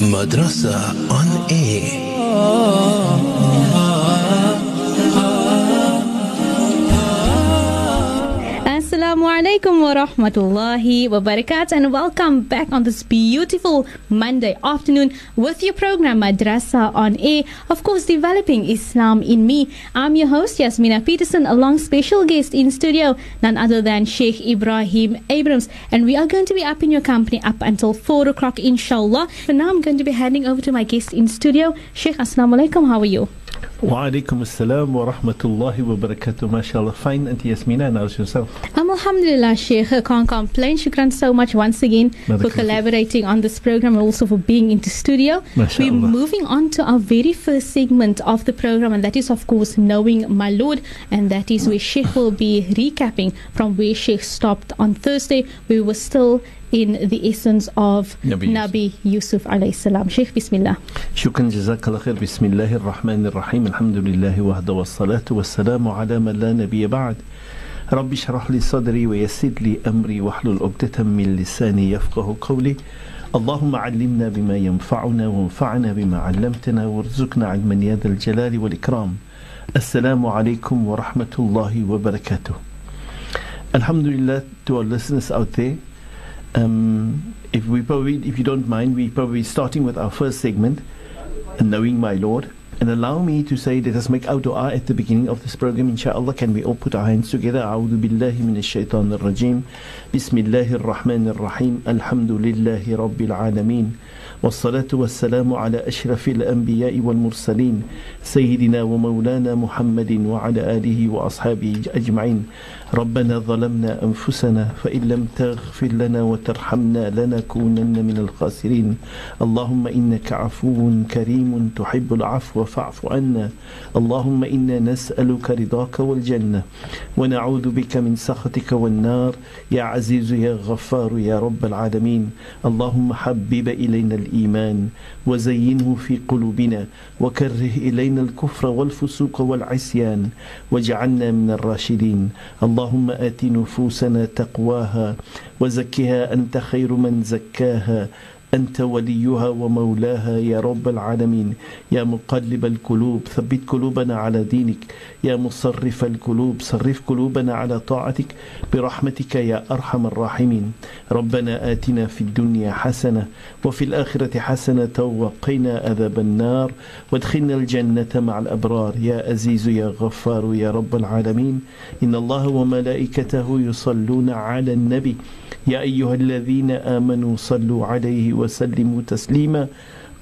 Madrasa on air. Alaikum wa rahmatullahi wa barakatuh and welcome back on this beautiful Monday afternoon with your program Madrasa on Air. Of course, developing Islam in me. I'm your host Yasmina Peterson along special guest in studio, none other than Sheikh Ebrahim Abrahams. And we are going to be up in your company up until 4 o'clock inshallah. For now, I'm going to be handing over to my guest in studio. Sheikh, Assalamu alaikum, how are you? Wa Walaikum assalam wa rahmatullahi wa barakatuh. MashaAllah. Fine, Auntie Yasmina, and how's yourself? Um, alhamdulillah, Sheikh. Can't complain. Shukran so much once again for collaborating on this program and also for being in the studio. We're moving on to our very first segment of the program, and that is, of course, Knowing My Lord. And that is where Sheikh will be recapping from where Sheikh stopped on Thursday. We were still in the essence of Nabi Yusuf. Nabi Yusuf alayhi salam. Sheikh, Bismillah. شكرا جزاك الله خير بسم الله الرحمن الرحيم الحمد لله وحده والصلاة والسلام على من لا نبي بعد رب اشرح لي صدري ويسر لي أمري واحلل عقدة من لساني يفقه قولي اللهم علمنا بما ينفعنا وانفعنا بما علمتنا وارزقنا علما يا ذا الجلال والإكرام السلام عليكم ورحمة الله وبركاته Alhamdulillah to our listeners out there. Um, if we probably, if you don't mind, we probably starting with our first segment, knowing my Lord. And allow me to say, let us make our dua at the beginning of this program, inshallah. Can we all put our hands together? أعوذ بالله من الشيطان الرجيم بسم الله الرحمن الرحيم الحمد لله رب العالمين والصلاة والسلام على أشرف الأنبياء والمرسلين سيدنا ومولانا محمد وعلى آله وأصحابه أجمعين ربنا ظلمنا أنفسنا فإن لم تغفر لنا وترحمنا لنكونن من الخاسرين. اللهم إنك عفو كريم تحب العفو فاعف عنا. اللهم إنا نسألك رضاك والجنة. ونعوذ بك من سخطك والنار. يا عزيز يا غفار يا رب العالمين. اللهم حبب إلينا الإيمان وزينه في قلوبنا. وكره إلينا الكفر والفسوق والعصيان. واجعلنا من الراشدين. اللهم آت نفوسنا تقواها وزكها أنت خير من زكاها أنت وليها ومولاها يا رب العالمين. يا مقلب القلوب ثبت قلوبنا على دينك. يا مصرف القلوب صرف قلوبنا على طاعتك. برحمتك يا أرحم الراحمين. ربنا آتنا في الدنيا حسنة وفي الآخرة حسنة وقنا عذاب النار. وادخلنا الجنة مع الأبرار. يا عزيز يا غفار يا رب العالمين. إن الله وملائكته يصلون على النبي. يا أيها الذين آمنوا صلوا عليه وسلموا تسليما.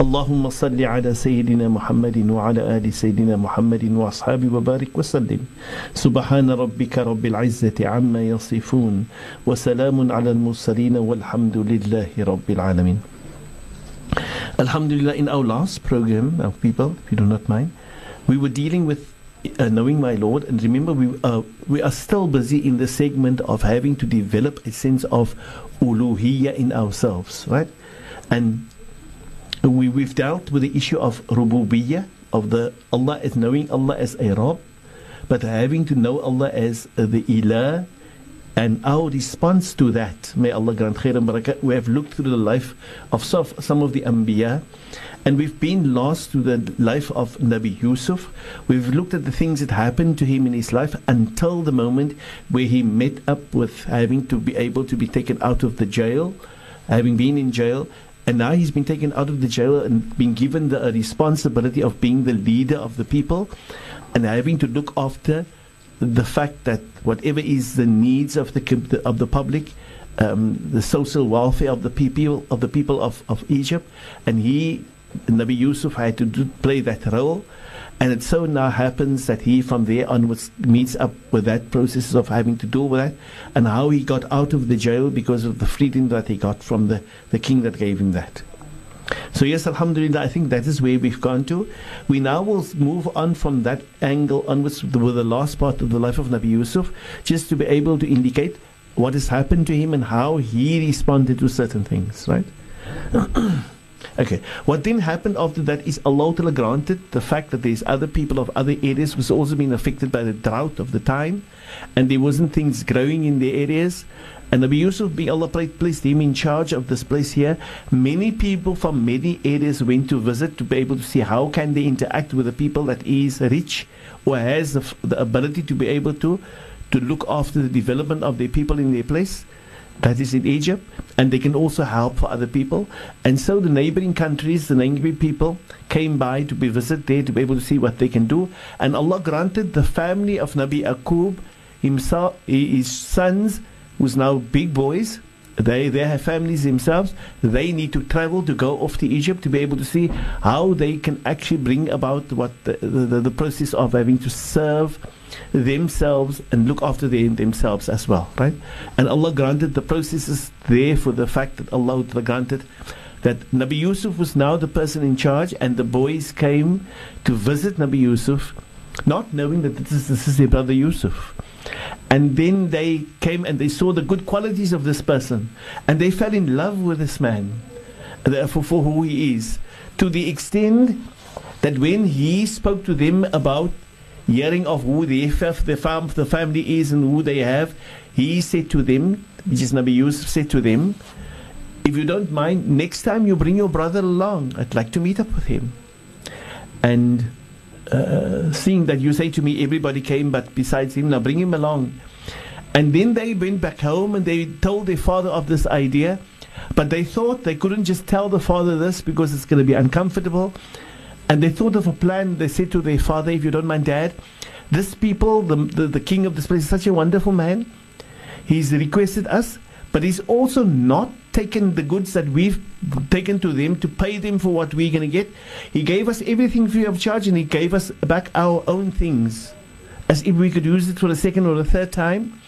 اللهم صل على سيدنا محمد وعلى آل سيدنا محمد وأصحابه وبارك وسلم. سبحان ربك رب العزة عما يصفون وسلام على المرسلين والحمد لله رب العالمين. Alhamdulillah, in our last program, now people, if you do not mind, we were dealing with uh, knowing my Lord, and remember, we uh, we are still busy in the segment of having to develop a sense of uluhiyya in ourselves, right? And we we've dealt with the issue of rububiyyah, of the Allah as knowing Allah as a Rabb, but having to know Allah as the Ilah, and our response to that, may Allah grant khair and barakah, we have looked through the life of some of the Anbiya, and we've been lost to the life of Nabi Yusuf. We've looked at the things that happened to him in his life until the moment where he met up with having to be able to be taken out of the jail, having been in jail. And now he's been taken out of the jail and been given the responsibility of being the leader of the people and having to look after the fact that whatever is the needs of the of the public, um, the social welfare of the people of the people of, of Egypt, and he, Nabi Yusuf, had to do, play that role. And it so now happens that he, from there onwards, meets up with that process of having to deal with that, and how he got out of the jail because of the freedom that he got from the, the king that gave him that. So yes, Alhamdulillah, I think that is where we've gone to. We now will move on from that angle onwards with the, last part of the life of Nabi Yusuf, just to be able to indicate what has happened to him and how he responded to certain things, right? Okay. What then happened after that is Allah Ta'ala granted the fact that there's other people of other areas was also being affected by the drought of the time and there wasn't things growing in the areas And the Nabi Yusuf, being Allah placed him in charge of this place here, many people from many areas went to visit to be able to see how can they interact with the people that is rich or has the, the ability to be able to to look after the development of their people in their place that is in Egypt, and they can also help for other people. And so the neighboring countries, the neighboring people came by to be visit there to be able to see what they can do. And Allah granted the family of Nabi Yaqub, himself, his sons, who's now big boys. They they have families themselves. They need to travel to go off to Egypt to be able to see how they can actually bring about what the, the, the process of having to serve themselves and look after them themselves as well, right? And Allah granted the processes there for the fact that Allah granted that Nabi Yusuf was now the person in charge, and the boys came to visit Nabi Yusuf, not knowing that this is, this is their brother Yusuf. And then they came and they saw the good qualities of this person, and they fell in love with this man for, for who he is, to the extent that when he spoke to them about hearing of who the, the, fam, the family is and who they have, he said to them, which is Nabi Yusuf said to them, if you don't mind, next time you bring your brother along, I'd like to meet up with him. And uh, seeing that you say to me, everybody came but besides him, now bring him along. And then they went back home and they told their father of this idea, but they thought they couldn't just tell the father this because it's going to be uncomfortable. And they thought of a plan. They said to their father, If you don't mind, Dad, this people, the, the, the king of this place, is such a wonderful man. He's requested us, but he's also not taken the goods that we've taken to them to pay them for what we're going to get. He gave us everything free of charge and he gave us back our own things as if we could use it for a second or a third time.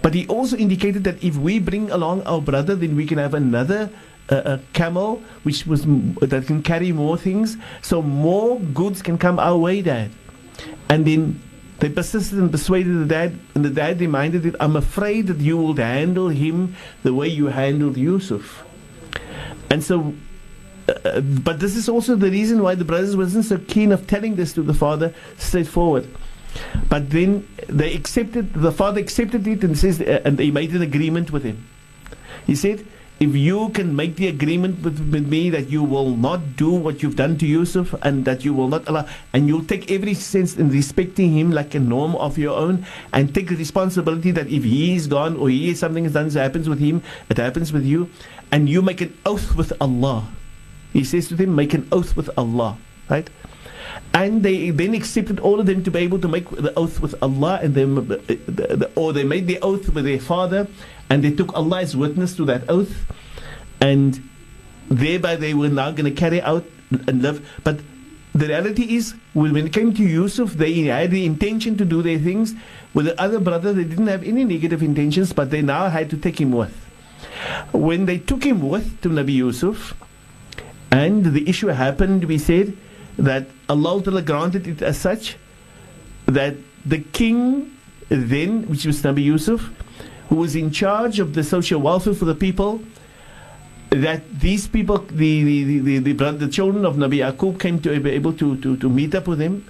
But he also indicated that if we bring along our brother, then we can have another uh, a camel which was that can carry more things, so more goods can come our way, Dad. And then they persisted and persuaded the dad, and the dad reminded it, I'm afraid that you will handle him the way you handled Yusuf. And so, uh, uh, but this is also the reason why the brothers wasn't so keen of telling this to the father straightforward. But then they accepted, the father accepted it and says, uh, and they made an agreement with him. He said, if you can make the agreement with, with, me that you will not do what you've done to Yusuf and that you will not allow, and you'll take every sense in respecting him like a norm of your own and take the responsibility that if he is gone or he is something is done, so happens with him, it happens with you, and you make an oath with Allah. He says to them, make an oath with Allah, right? And they then accepted all of them to be able to make the oath with Allah, and them, uh, or they made the oath with their father, and they took Allah's witness to that oath, and thereby they were now going to carry out and live. But the reality is, when it came to Yusuf, they had the intention to do their things. With the other brother, they didn't have any negative intentions, but they now had to take him with. When they took him with to Nabi Yusuf, and the issue happened, we said that Allah granted it as such that the king then, which was Nabi Yusuf, who was in charge of the social welfare for the people, that these people, the, the, the, the, the, children of Nabi Yaqub came to be able to, to, to meet up with him.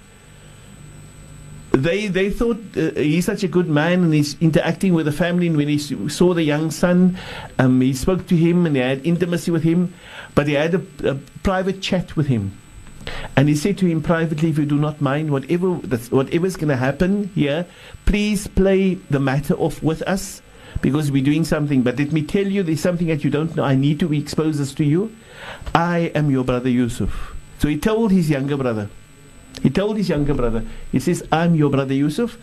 They, they thought uh, he's such a good man and he's interacting with the family. And when he saw the young son, um, he spoke to him and he had intimacy with him. But he had a, a private chat with him. And he said to him privately, if you do not mind, whatever whatever is going to happen here, please play the matter off with us because we're doing something. But let me tell you, there's something that you don't know. I need to expose this to you. I am your brother Yusuf. So he told his younger brother. He told his younger brother, he says, I'm your brother Yusuf.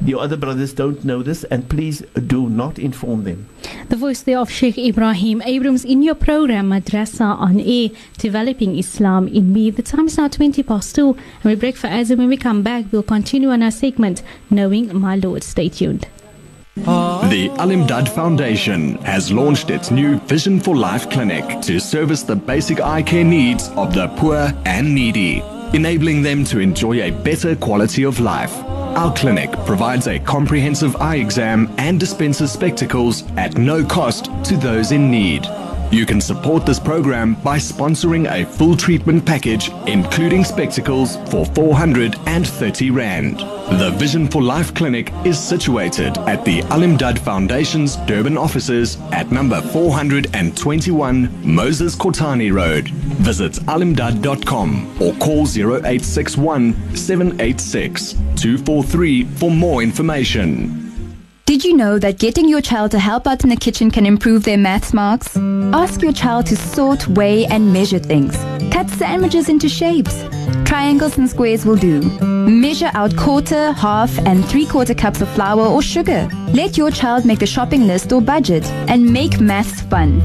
The other brothers don't know this, and please do not inform them. The voice there of Sheikh Ebrahim Abrahams in your program, Madrasa on Air, Developing Islam in Me. The time is now 20 past 2, and we break for Azim. When we come back, we'll continue on our segment, Knowing My Lord. Stay tuned. The Al Imdad Foundation has launched its new Vision for Life clinic to service the basic eye care needs of the poor and needy, enabling them to enjoy a better quality of life. Our clinic provides a comprehensive eye exam and dispenses spectacles at no cost to those in need. You can support this program by sponsoring a full treatment package, including spectacles, for 430 Rand. The Vision for Life Clinic is situated at the Alimdad Foundation's Durban offices at number 421 Moses Kotane Road. Visit alimdad.com or call 0861 786 243 for more information. Did you know that getting your child to help out in the kitchen can improve their maths marks? Ask your child to sort, weigh, and measure things. Cut sandwiches into shapes. Triangles and squares will do. Measure out quarter, half, and three quarter cups of flour or sugar. Let your child make the shopping list or budget and make maths fun.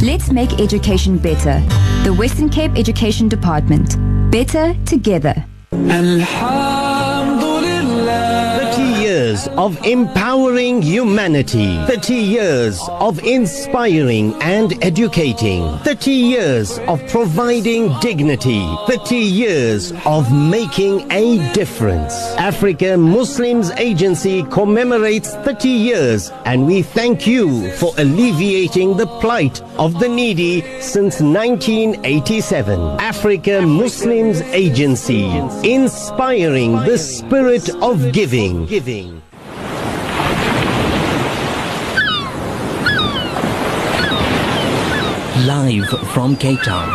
Let's make education better. The Western Cape Education Department. Better together. 30 years of empowering humanity. 30 years of inspiring and educating. 30 years of providing dignity. 30 years of making a difference. Africa Muslims Agency commemorates 30 years and we thank you for alleviating the plight of the needy since 1987. Africa Muslims Agency, inspiring the spirit of giving. Live from Cape Town,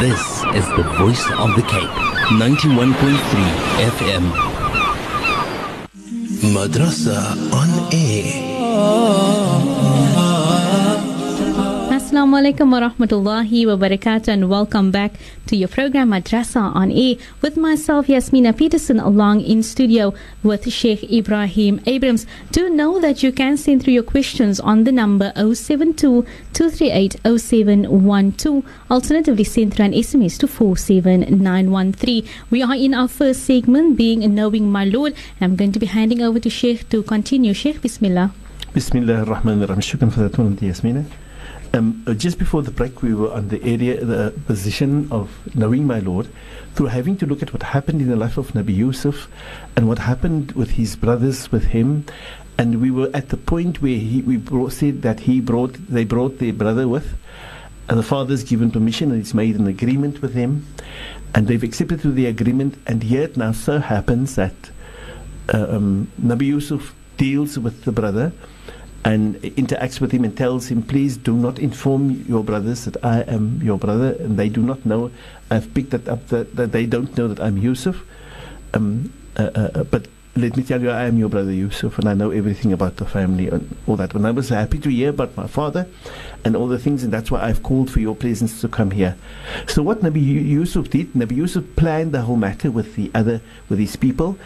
this is the voice of the Cape, 91.3 FM. Madrasa on air. Assalamu alaikum wa rahmatullahi wa barakatuh and welcome back to your program Madrasa on Air with myself Yasmina Peterson along in studio with Sheikh Ebrahim Abrahams. Do know that you can send through your questions on the number 072 238 0712. Alternatively, send through an SMS to 47913. We are in our first segment being Knowing My Lord and I'm going to be handing over to Sheikh to continue. Sheikh, Bismillah. Bismillah ar-Rahman ar-Rahim. Shukran for that one, Yasmina. Um, uh, just before the break, we were on the area, the position of knowing my Lord through having to look at what happened in the life of Nabi Yusuf and what happened with his brothers with him. And we were at the point where he, we brought, said that he brought, they brought their brother with, and the father's given permission and he's made an agreement with them, and they've accepted to the agreement. And it now so happens that uh, um, Nabi Yusuf deals with the brother and interacts with him and tells him, please do not inform your brothers that I am your brother, and they do not know. I've picked that up that, that they don't know that I'm Yusuf. Um, uh, uh, but let me tell you, I am your brother Yusuf, and I know everything about the family and all that. And I was happy to hear about my father and all the things, and that's why I've called for your presence to come here. So what Nabi Yusuf did, Nabi Yusuf planned the whole matter with the other, with his people,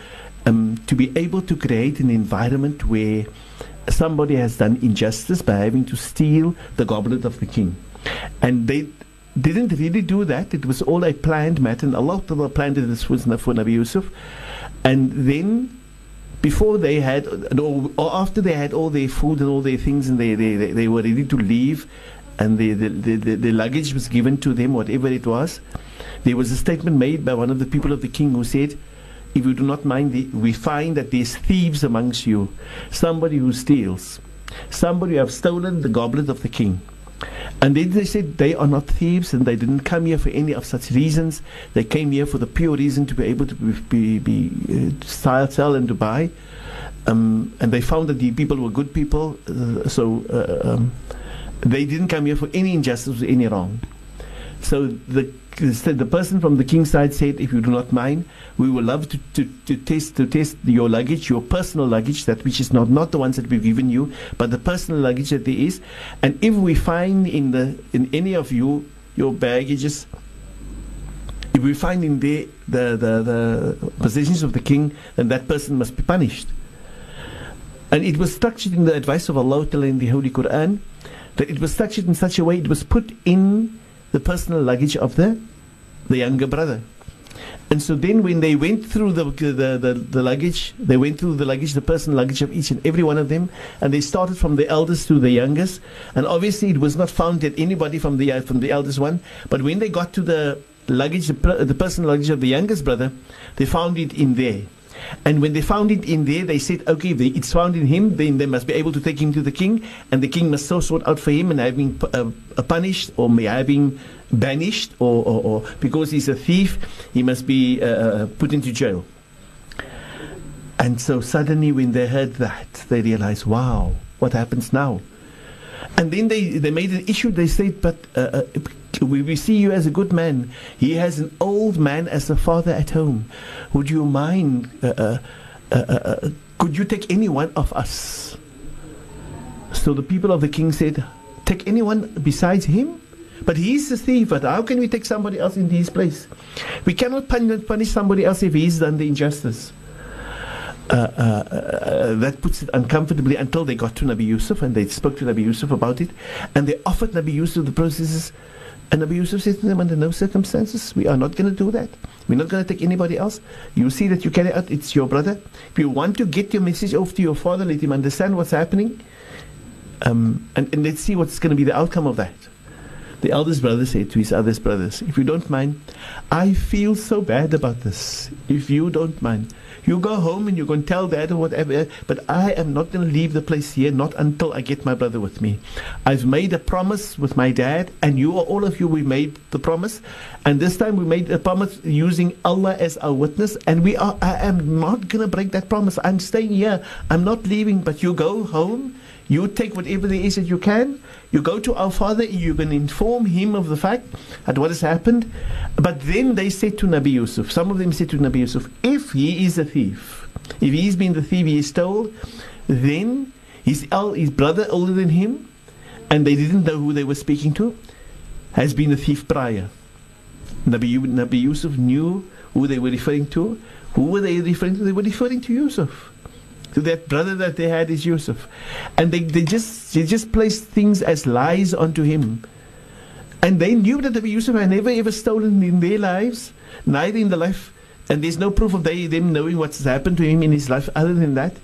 um, to be able to create an environment where somebody has done injustice by having to steal the goblet of the king. And they didn't really do that. It was all a planned matter, and Allah planned this was for Nabi Yusuf. And then, before they had, or after they had all their food and all their things, and they, they, they, were ready to leave, and the, the, the, the luggage was given to them, whatever it was, there was a statement made by one of the people of the king who said, if you do not mind, the, we find that there's thieves amongst you, somebody who steals, somebody who have stolen the goblet of the king. And then they said they are not thieves and they didn't come here for any of such reasons. They came here for the pure reason to be able to be, be, be uh, sell, sell and to buy. Um, and they found that the people were good people, uh, so uh, um, they didn't come here for any injustice or any wrong. So the the person from the king's side said, if you do not mind, we would love to, to, to test to test your luggage, your personal luggage, that which is not, not the ones that we've given you, but the personal luggage that there is. And if we find in the in any of you your baggages, if we find in there the, the, the possessions of the king, then that person must be punished. And it was structured in the advice of Allah in the Holy Quran that it was structured in such a way it was put in the personal luggage of the the younger brother. And so then when they went through the, the, the, the, luggage, they went through the luggage, the personal luggage of each and every one of them, and they started from the eldest to the youngest. And obviously it was not found that anybody from the, uh, from the eldest one, but when they got to the luggage, the, the personal luggage of the youngest brother, they found it in there. And when they found it in there, they said, okay, if it's found in him, then they must be able to take him to the king, and the king must so sort out for him and have him uh, uh, punished or may I have him banished, or, or, or, because he's a thief, he must be uh, uh, put into jail. And so suddenly, when they heard that, they realized, wow, what happens now? And then they, they made an issue. They said, but uh, uh, we, we see you as a good man. He has an old man as a father at home. Would you mind? Uh, uh, uh, uh could you take any one of us? So the people of the king said, Take anyone besides him? But he's the thief, but how can we take somebody else in his place? We cannot punish somebody else if he's done the injustice. Uh, uh, uh, that puts it uncomfortably until they got to Nabi Yusuf and they spoke to Nabi Yusuf about it and they offered Nabi Yusuf the processes Yusuf said to under no circumstances, we are not going to do that. We're not going to take anybody else. You see that you carry out, it's your brother. If you want to get your message off to your father, let him understand what's happening. Um, and, and let's see what's going to be the outcome of that. The eldest brother said to his others brothers, If you don't mind, I feel so bad about this. If you don't mind, you go home and you and tell dad or whatever, but I am not going to leave the place here, not until I get my brother with me. I've made a promise with my dad, and you, all of you, we made the promise. And this time we made a promise using Allah as our witness, and we are, I am not going to break that promise. I'm staying here. I'm not leaving, but you go home you take whatever there is that you can. You go to our father. You can inform him of the fact that what has happened. But then they said to Nabi Yusuf, some of them said to Nabi Yusuf, if he is a thief, if he's been the thief he stole, then his, his brother older than him, and they didn't know who they were speaking to, has been a thief prior. Nabi, Nabi Yusuf knew who they were referring to. Who were they referring to? They were referring to Yusuf to that brother that they had is Yusuf. And they, they just they just placed things as lies onto him. And they knew that Nabi Yusuf had never ever stolen in their lives, neither in the life and there's no proof of they, them knowing what's happened to him in his life other than that.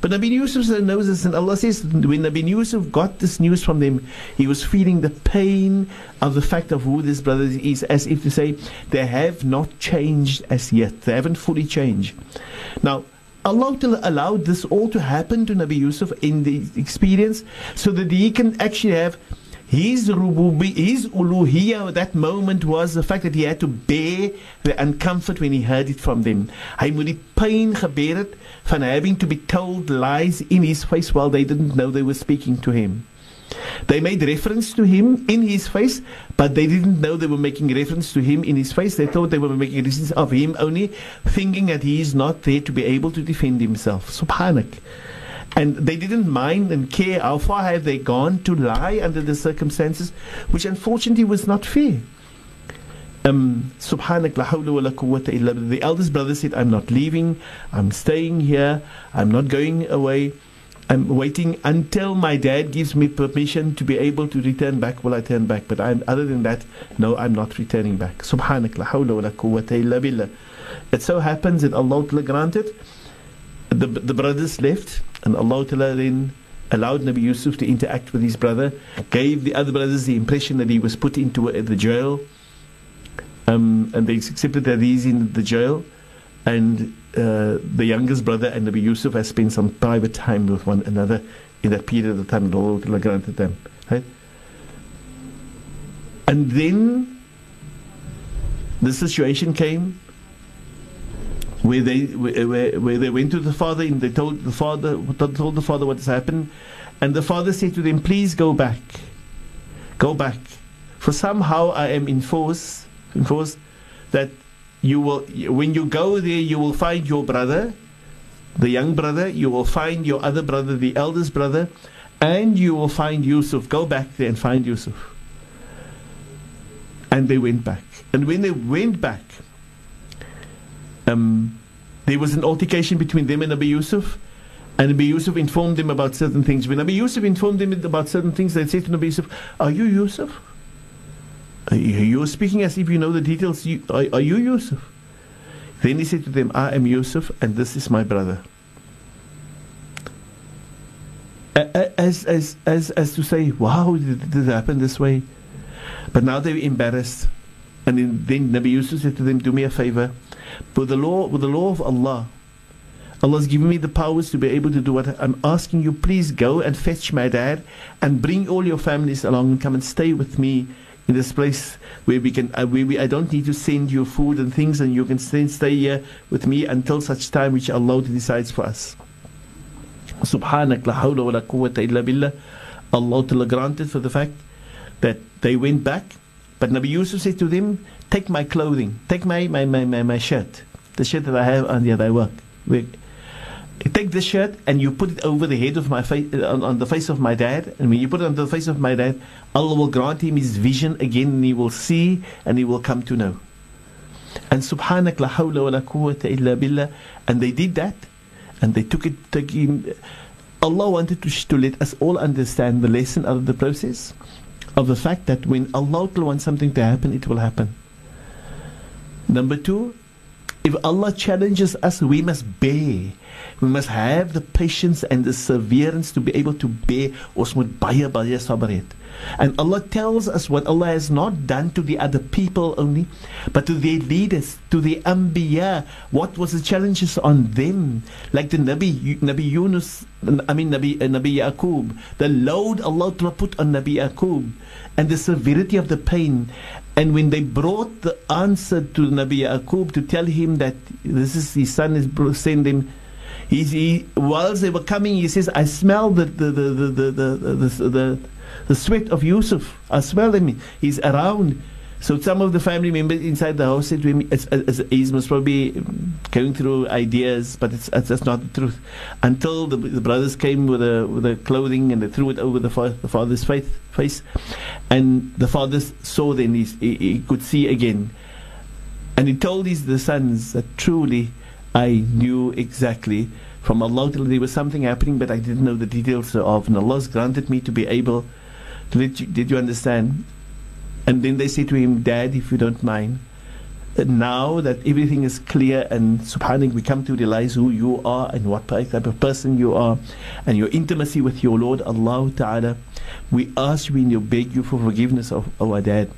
But Nabi Yusuf knows this, and Allah says when Nabi Yusuf got this news from them, he was feeling the pain of the fact of who this brother is, as if to say, they have not changed as yet. They haven't fully changed. Now, Allah allowed this all to happen to Nabi Yusuf in the experience so that he can actually have his rububi, his uluhiyya that moment was the fact that he had to bear the uncomfort when he heard it from them. Hy moet die pyn gebeer van having to be told lies in his face while they didn't know they were speaking to him. They made reference to him in his face, but they didn't know they were making reference to him in his face. They thought they were making reference of him only, thinking that he is not there to be able to defend himself. Subhanak. And they didn't mind and care how far have they gone to lie under the circumstances, which unfortunately was not fair. Um, The eldest brother said, I'm not leaving, I'm staying here, I'm not going away. I'm waiting until my dad gives me permission to be able to return back. Will I turn back? But I'm, other than that, no, I'm not returning back. Subhanak la hawla wa la quwwata illa billah. It so happens that Allah granted the, the brothers left, and Allah then allowed Nabi Yusuf to interact with his brother, gave the other brothers the impression that he was put into the jail, um, and they accepted that he's in the jail, and uh, the youngest brother and Nabi Yusuf has spent some private time with one another in that period of time that Allah granted them. Right? And then the situation came where they where, where they went to the father and they told the father told the father what has happened, and the father said to them, "Please go back, go back, for somehow I am enforced enforced that you will when you go there you will find your brother the young brother you will find your other brother the eldest brother and you will find Yusuf. Go back there and find Yusuf. And they went back. And when they went back um, there was an altercation between them and Abu Yusuf. And Abu Yusuf informed them about certain things. When Abu Yusuf informed them about certain things they said to Abu Yusuf are you Yusuf Uh, you're speaking as if you know the details. You, are, are you Yusuf? Then he said to them, I am Yusuf, and this is my brother. As, as, as, as to say, wow, did this happen this way? But now they were embarrassed. And then, then Nabi Yusuf said to them, Do me a favor. With the law, with the law of Allah, Allah's given me the powers to be able to do what I'm asking you. Please go and fetch my dad and bring all your families along and come and stay with me in this place where we can, uh, where we, I don't need to send you food and things, and you can stay, stay here with me until such time which Allah decides for us. Subhanak la hawla wa la quwwata illa billah. Allah granted for the fact that they went back, but Nabi Yusuf said to them, Take my clothing, take my, my, my, my, my shirt, the shirt that I have under the work. Take this shirt and you put it over the head of my face, uh, on, on, the face of my dad. And when you put it on the face of my dad, Allah will grant him his vision again, and he will see and he will come to know. And subhanak la hawla wa la quwwata illa billah. And they did that, and they took it. Took him. Allah wanted to, to let us all understand the lesson out of the process of the fact that when Allah wants something to happen, it will happen. Number two, if Allah challenges us, we must bear. We must have the patience and the severance to be able to bear. Ons moet baie baie sabr. And Allah tells us what Allah has not done to the other people only, but to their leaders, to the Anbiya. What was the challenges on them? Like the Nabi, Nabi Yunus, I mean Nabi, uh, Nabi Yaqub. The load Allah put on Nabi Yaqub and the severity of the pain. And when they brought the answer to Nabi Yaqub to tell him that this is his son is sent him, he, he whilst they were coming, he says, "I smell the the the the the the, the, the, the sweat of Yusuf. I smell him. He's around." So some of the family members inside the house said to him, it's, it's, "He's probably going through ideas, but it's, it's that's not the truth." Until the, the brothers came with the with the clothing and they threw it over the, fa- the father's face, face, and the father saw then he, he could see again, and he told his the sons that truly I knew exactly from Allah that there was something happening, but I didn't know the details of. And Allah's granted me to be able to let you. Did you understand? And then they said to him, Dad, if you don't mind, uh, now that everything is clear and subhanAllah, we come to realize who you are and what type of person you are and your intimacy with your Lord Allah Ta'ala, we ask you and you beg you for forgiveness of our dad.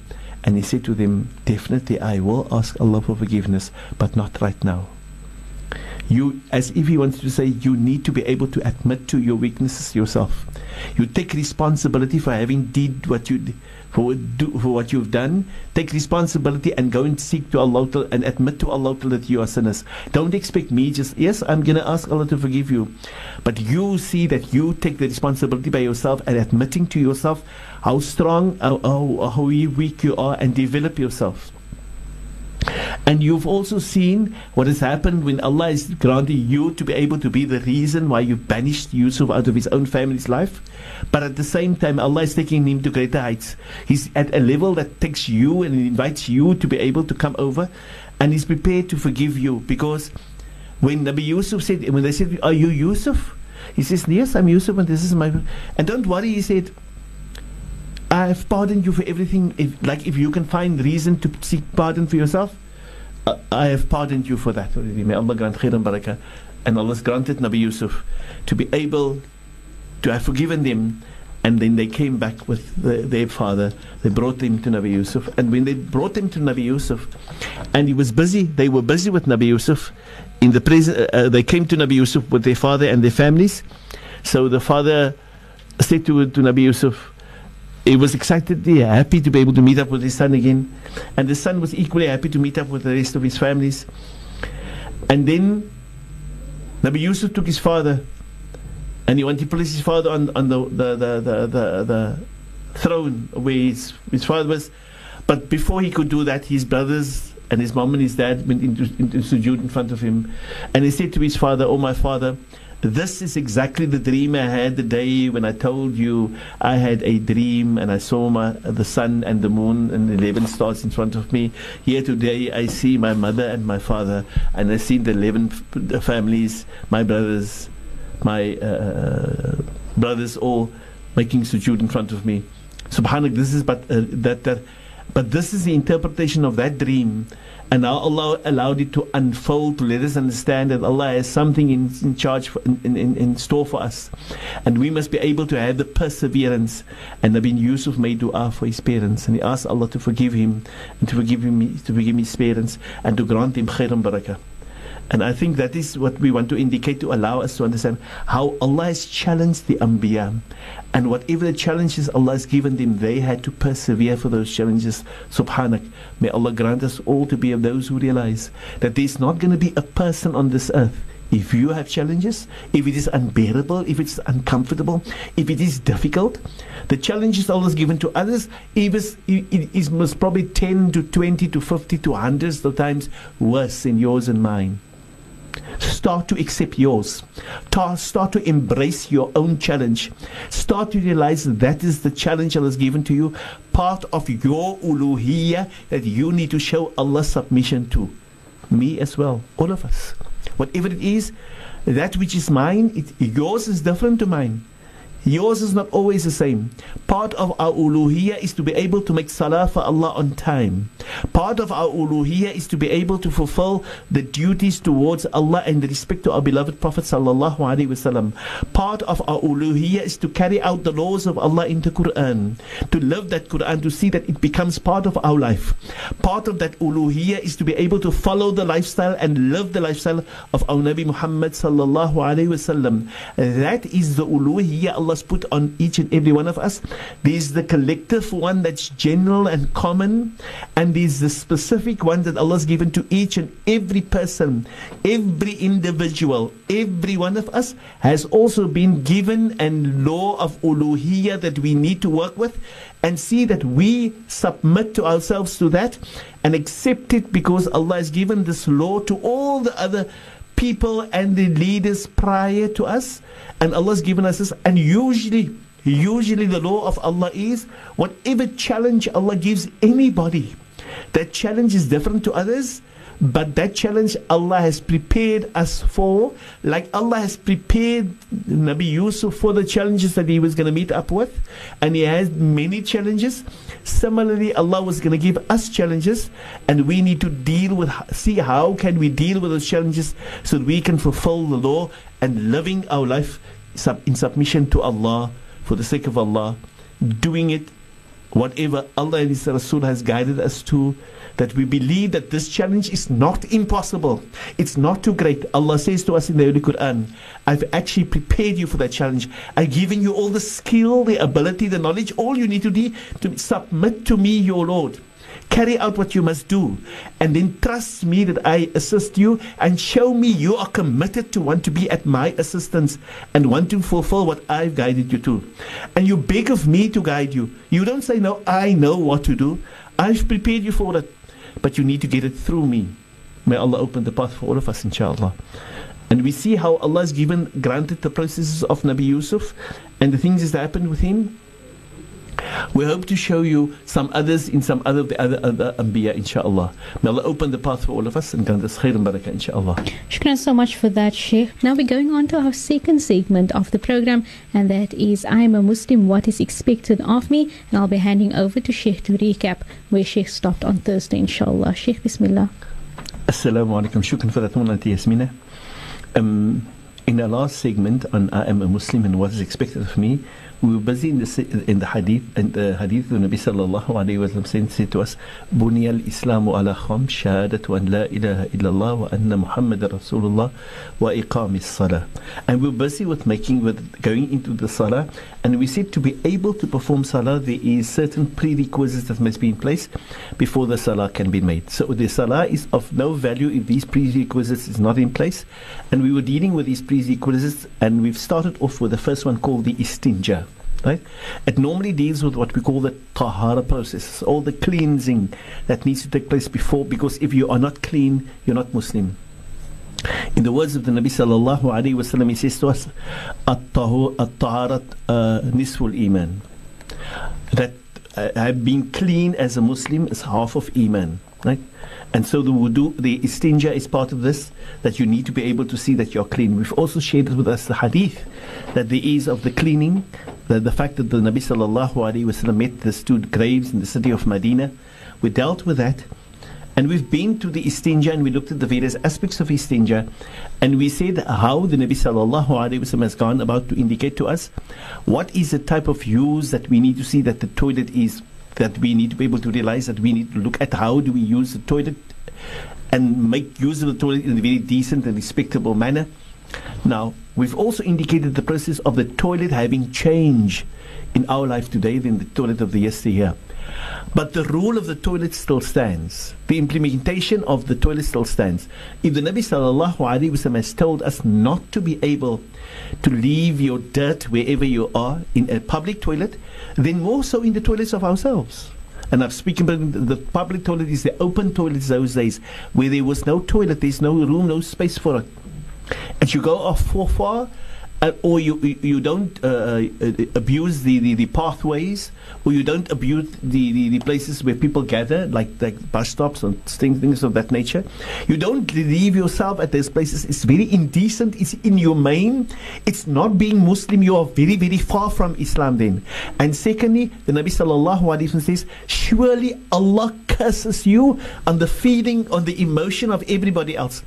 And he said to them, Definitely I will ask Allah for forgiveness, but not right now. You, as if he wants to say, you need to be able to admit to your weaknesses yourself. You take responsibility for having did what you for do, for what you've done. Take responsibility and go and seek to Allah to, and admit to Allah to that you are sinners. Don't expect me just yes, I'm gonna ask Allah to forgive you, but you see that you take the responsibility by yourself and admitting to yourself how strong, how, how, how weak you are, and develop yourself. And you've also seen what has happened when Allah is granting you to be able to be the reason why you banished Yusuf out of his own family's life. But at the same time, Allah is taking him to greater heights. He's at a level that takes you and invites you to be able to come over. And He's prepared to forgive you because when Nabi Yusuf said, when they said, Are you Yusuf? He says, Yes, I'm Yusuf, and this is my. And don't worry, he said, I have pardoned you for everything. If, like if you can find reason to seek pardon for yourself, uh, I have pardoned you for that already. May Allah grant khair and barakah. And Allah has granted Nabi Yusuf to be able to have forgiven them. And then they came back with the, their father. They brought him to Nabi Yusuf. And when they brought him to Nabi Yusuf, and he was busy, they were busy with Nabi Yusuf. In the present, uh, uh, they came to Nabi Yusuf with their father and their families. So the father said to, to Nabi Yusuf, he was excited, yeah, happy to be able to meet up with his son again. And the son was equally happy to meet up with the rest of his families. And then Nabi Yusuf took his father and he wanted to place his father on, on the, the, the, the, the, the throne where his, his father was. But before he could do that, his brothers and his mom and his dad went into, into sujood in front of him. And he said to his father, Oh, my father, this is exactly the dream I had the day when I told you I had a dream and I saw my, the sun and the moon and the 11 stars in front of me. Here today I see my mother and my father and I see the 11 f- families, my brothers, my uh, brothers all making sujood in front of me. Subhanallah, this is but uh, that, that but this is the interpretation of that dream and now Allah allowed it to unfold to let us understand that Allah has something in, in charge, for, in, in, in, store for us. And we must be able to have the perseverance. And Nabi Yusuf made dua for his parents. And he asked Allah to forgive him and to forgive him, to forgive his parents and to grant him khair and barakah. And I think that is what we want to indicate to allow us to understand how Allah has challenged the Anbiya. And whatever the challenges Allah has given them, they had to persevere for those challenges. Subhanak. May Allah grant us all to be of those who realize that there's not going to be a person on this earth if you have challenges, if it is unbearable, if it's uncomfortable, if it is difficult, the challenges Allah has given to others it is, it is most probably 10 to 20 to 50 to hundreds of times worse than yours and mine. Start to accept yours. Start to embrace your own challenge. Start to realize that, is the challenge Allah has given to you, part of your uluhiyah that you need to show Allah submission to. Me as well, all of us. Whatever it is, that which is mine, it, yours is different to mine. Yours is not always the same. Part of our uluhiyah is to be able to make salah for Allah on time. Part of our uluhiyah is to be able to fulfill the duties towards Allah and the respect to our beloved Prophet sallallahu alaihi wasallam. Part of our uluhiyah is to carry out the laws of Allah in the Quran, to live that Quran, to see that it becomes part of our life. Part of that uluhiyah is to be able to follow the lifestyle and live the lifestyle of our Nabi Muhammad sallallahu alaihi wasallam. That is the uluhiyah Allah Allah's put on each and every one of us. There's the collective one that's general and common, and there's the specific one that Allah's given to each and every person, every individual, every one of us has also been given an law of uluhiyah that we need to work with and see that we submit to ourselves to that and accept it because Allah has given this law to all the other people and the leaders prior to us, and Allah's given us this. And usually, usually the law of Allah is whatever challenge Allah gives anybody, that challenge is different to others but that challenge Allah has prepared us for, like Allah has prepared Nabi Yusuf for the challenges that he was going to meet up with, and he has many challenges. Similarly, Allah was going to give us challenges, and we need to deal with, see how can we deal with those challenges so that we can fulfill the law and living our life in submission to Allah for the sake of Allah, doing it whatever Allah and His Rasul has guided us to that we believe that this challenge is not impossible. It's not too great. Allah says to us in the Holy Quran, I've actually prepared you for that challenge. I've given you all the skill, the ability, the knowledge. All you need to do to submit to me, your Lord. Carry out what you must do, and then trust me that I assist you and show me you are committed to want to be at my assistance and want to fulfill what I've guided you to. And you beg of me to guide you. You don't say, No, I know what to do. I've prepared you for it but you need to get it through me. May Allah open the path for all of us, inshallah. And we see how Allah has given, granted the processes of Nabi Yusuf and the things that happened with him we hope to show you some others in some other of the other, other Anbiya, inshallah. May Allah open the path for all of us and grant us khair and barakah, inshallah. Shukran so much for that, Sheikh. Now we're going on to our second segment of the program, and that is I am a Muslim, what is expected of me? And I'll be handing over to Sheikh to recap where Sheikh stopped on Thursday, inshallah. Sheikh, Bismillah. Assalamu alaikum. Shukran for that Auntie Yasmina. Um, in our last segment on I am a Muslim and what is expected of me, busy in the in the hadith and the hadith the Nabi sallallahu alayhi wa sallam said to us بني الإسلام على خمس شهادة أن لا إله إلا الله وأن محمد رسول الله وإقام الصلاة and we were busy with making with going into the salah and we said to be able to perform salah there is certain prerequisites that must be in place before the salah can be made so the salah is of no value if these prerequisites is not in place and we were dealing with these prerequisites and we've started off with the first one called the istinja right? It normally deals with what we call the tahara process, all the cleansing that needs to take place before, because if you are not clean, you're not Muslim. In the words of the Nabi sallallahu alaihi wasallam, he says to us, "At-taharat uh, nisful iman." That uh, being clean as a Muslim is half of iman, right? And so the wudu, the istinja is part of this, that you need to be able to see that you're clean. We've also shared with us the hadith, that the ease of the cleaning, the, the fact that the Nabi sallallahu alayhi wasallam met the two graves in the city of Medina. We dealt with that. And we've been to the East istinja and we looked at the various aspects of East istinja and we said how the Nabi sallallahu alayhi wasallam has gone about to indicate to us what is the type of use that we need to see that the toilet is that we need to be able to realize that we need to look at how do we use the toilet and make use of the toilet in a very decent and respectable manner. Now, we've also indicated the process of the toilet having change in our life today than the toilet of the yesteryear. But the rule of the toilet still stands. The implementation of the toilet still stands. If the Nabi sallallahu wasallam has told us not to be able to leave your dirt wherever you are in a public toilet, then more so in the toilets of ourselves. And I'm speaking about the public toilet is the open toilets those days where there was no toilet, there's no room, no space for it. And you go off for far, uh, or you you, don't uh, uh, abuse the, the, the pathways, or you don't abuse the, the, the places where people gather, like like bus stops and things, things of that nature. You don't leave yourself at those places. It's very indecent. It's inhumane. It's not being Muslim. You are very very far from Islam. Then, and secondly, the Nabi sallallahu alaihi wasallam says, surely Allah curses you on the feeling, on the emotion of everybody else,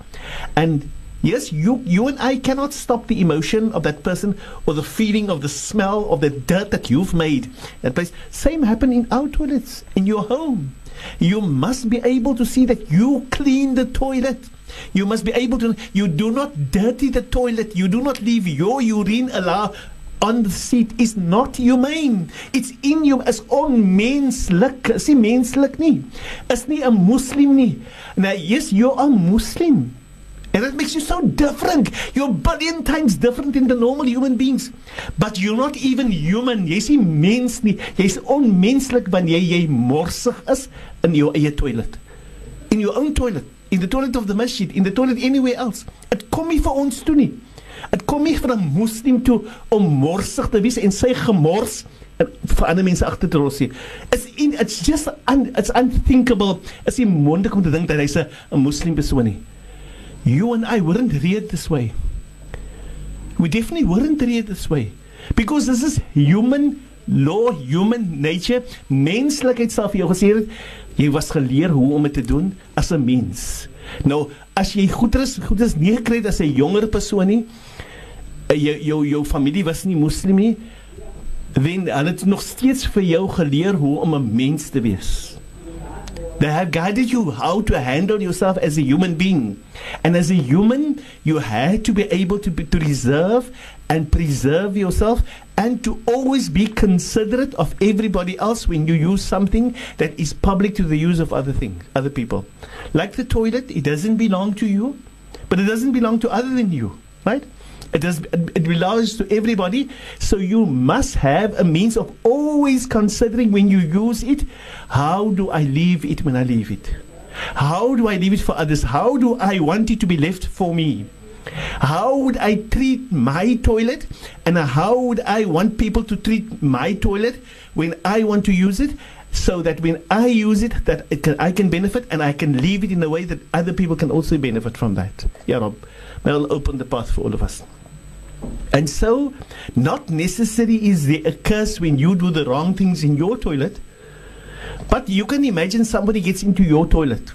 and Yes, you, you and I cannot stop the emotion of that person or the feeling of the smell of the dirt that you've made. That place. Same happen in our toilets, in your home. You must be able to see that you clean the toilet. You must be able to. You do not dirty the toilet. You do not leave your urine allow on the seat is not humane. It's in you as onmenslik. Is nie menslik nie. Is nie 'n moslim nie. Now, yes, you are a Muslim. And that makes you so different. You're a billion times different than the normal human beings. But you're not even human. Jy's nie mens nie. Jy's onmenslik wanneer jy morsig is in jou eie toilet. In your own toilet, in the toilet of the masjid, in the toilet anywhere else. Dit kom nie vir ons toe nie. Dit kom nie vir 'n moslim toe om morsig te wees en sy gemors vir ander mense agter te los. It's in it's just un, it's unthinkable. Is nie moontlik om te dink dat hy's 'n moslim persoon nie. You and I weren't reared this way. We definitely weren't reared this way. Because this is human law, human nature. Menslikheid sal vir jou gesê het jy was geleer hoe om dit te doen as 'n mens. Nou, as jy goed is, goed is nie gekry as 'n jonger persoon nie, eh, jou jou jou familie was nie moslim nie, dan hulle het nog steeds vir jou geleer hoe om 'n mens te wees. They have guided you how to handle yourself as a human being. And as a human, you had to be able to, be, to reserve and preserve yourself and to always be considerate of everybody else when you use something that is public to the use of other things, other people. Like the toilet, it doesn't belong to you, but it doesn't belong to other than you, right? It does. It belongs to everybody. So you must have a means of always considering when you use it. How do I leave it when I leave it? How do I leave it for others? How do I want it to be left for me? How would I treat my toilet? And how would I want people to treat my toilet when I want to use it? So that when I use it, that it can, I can benefit and I can leave it in a way that other people can also benefit from that. Yeah, Rob. That'll open the path for all of us. And so, not necessarily is there a curse when you do the wrong things in your toilet, but you can imagine somebody gets into your toilet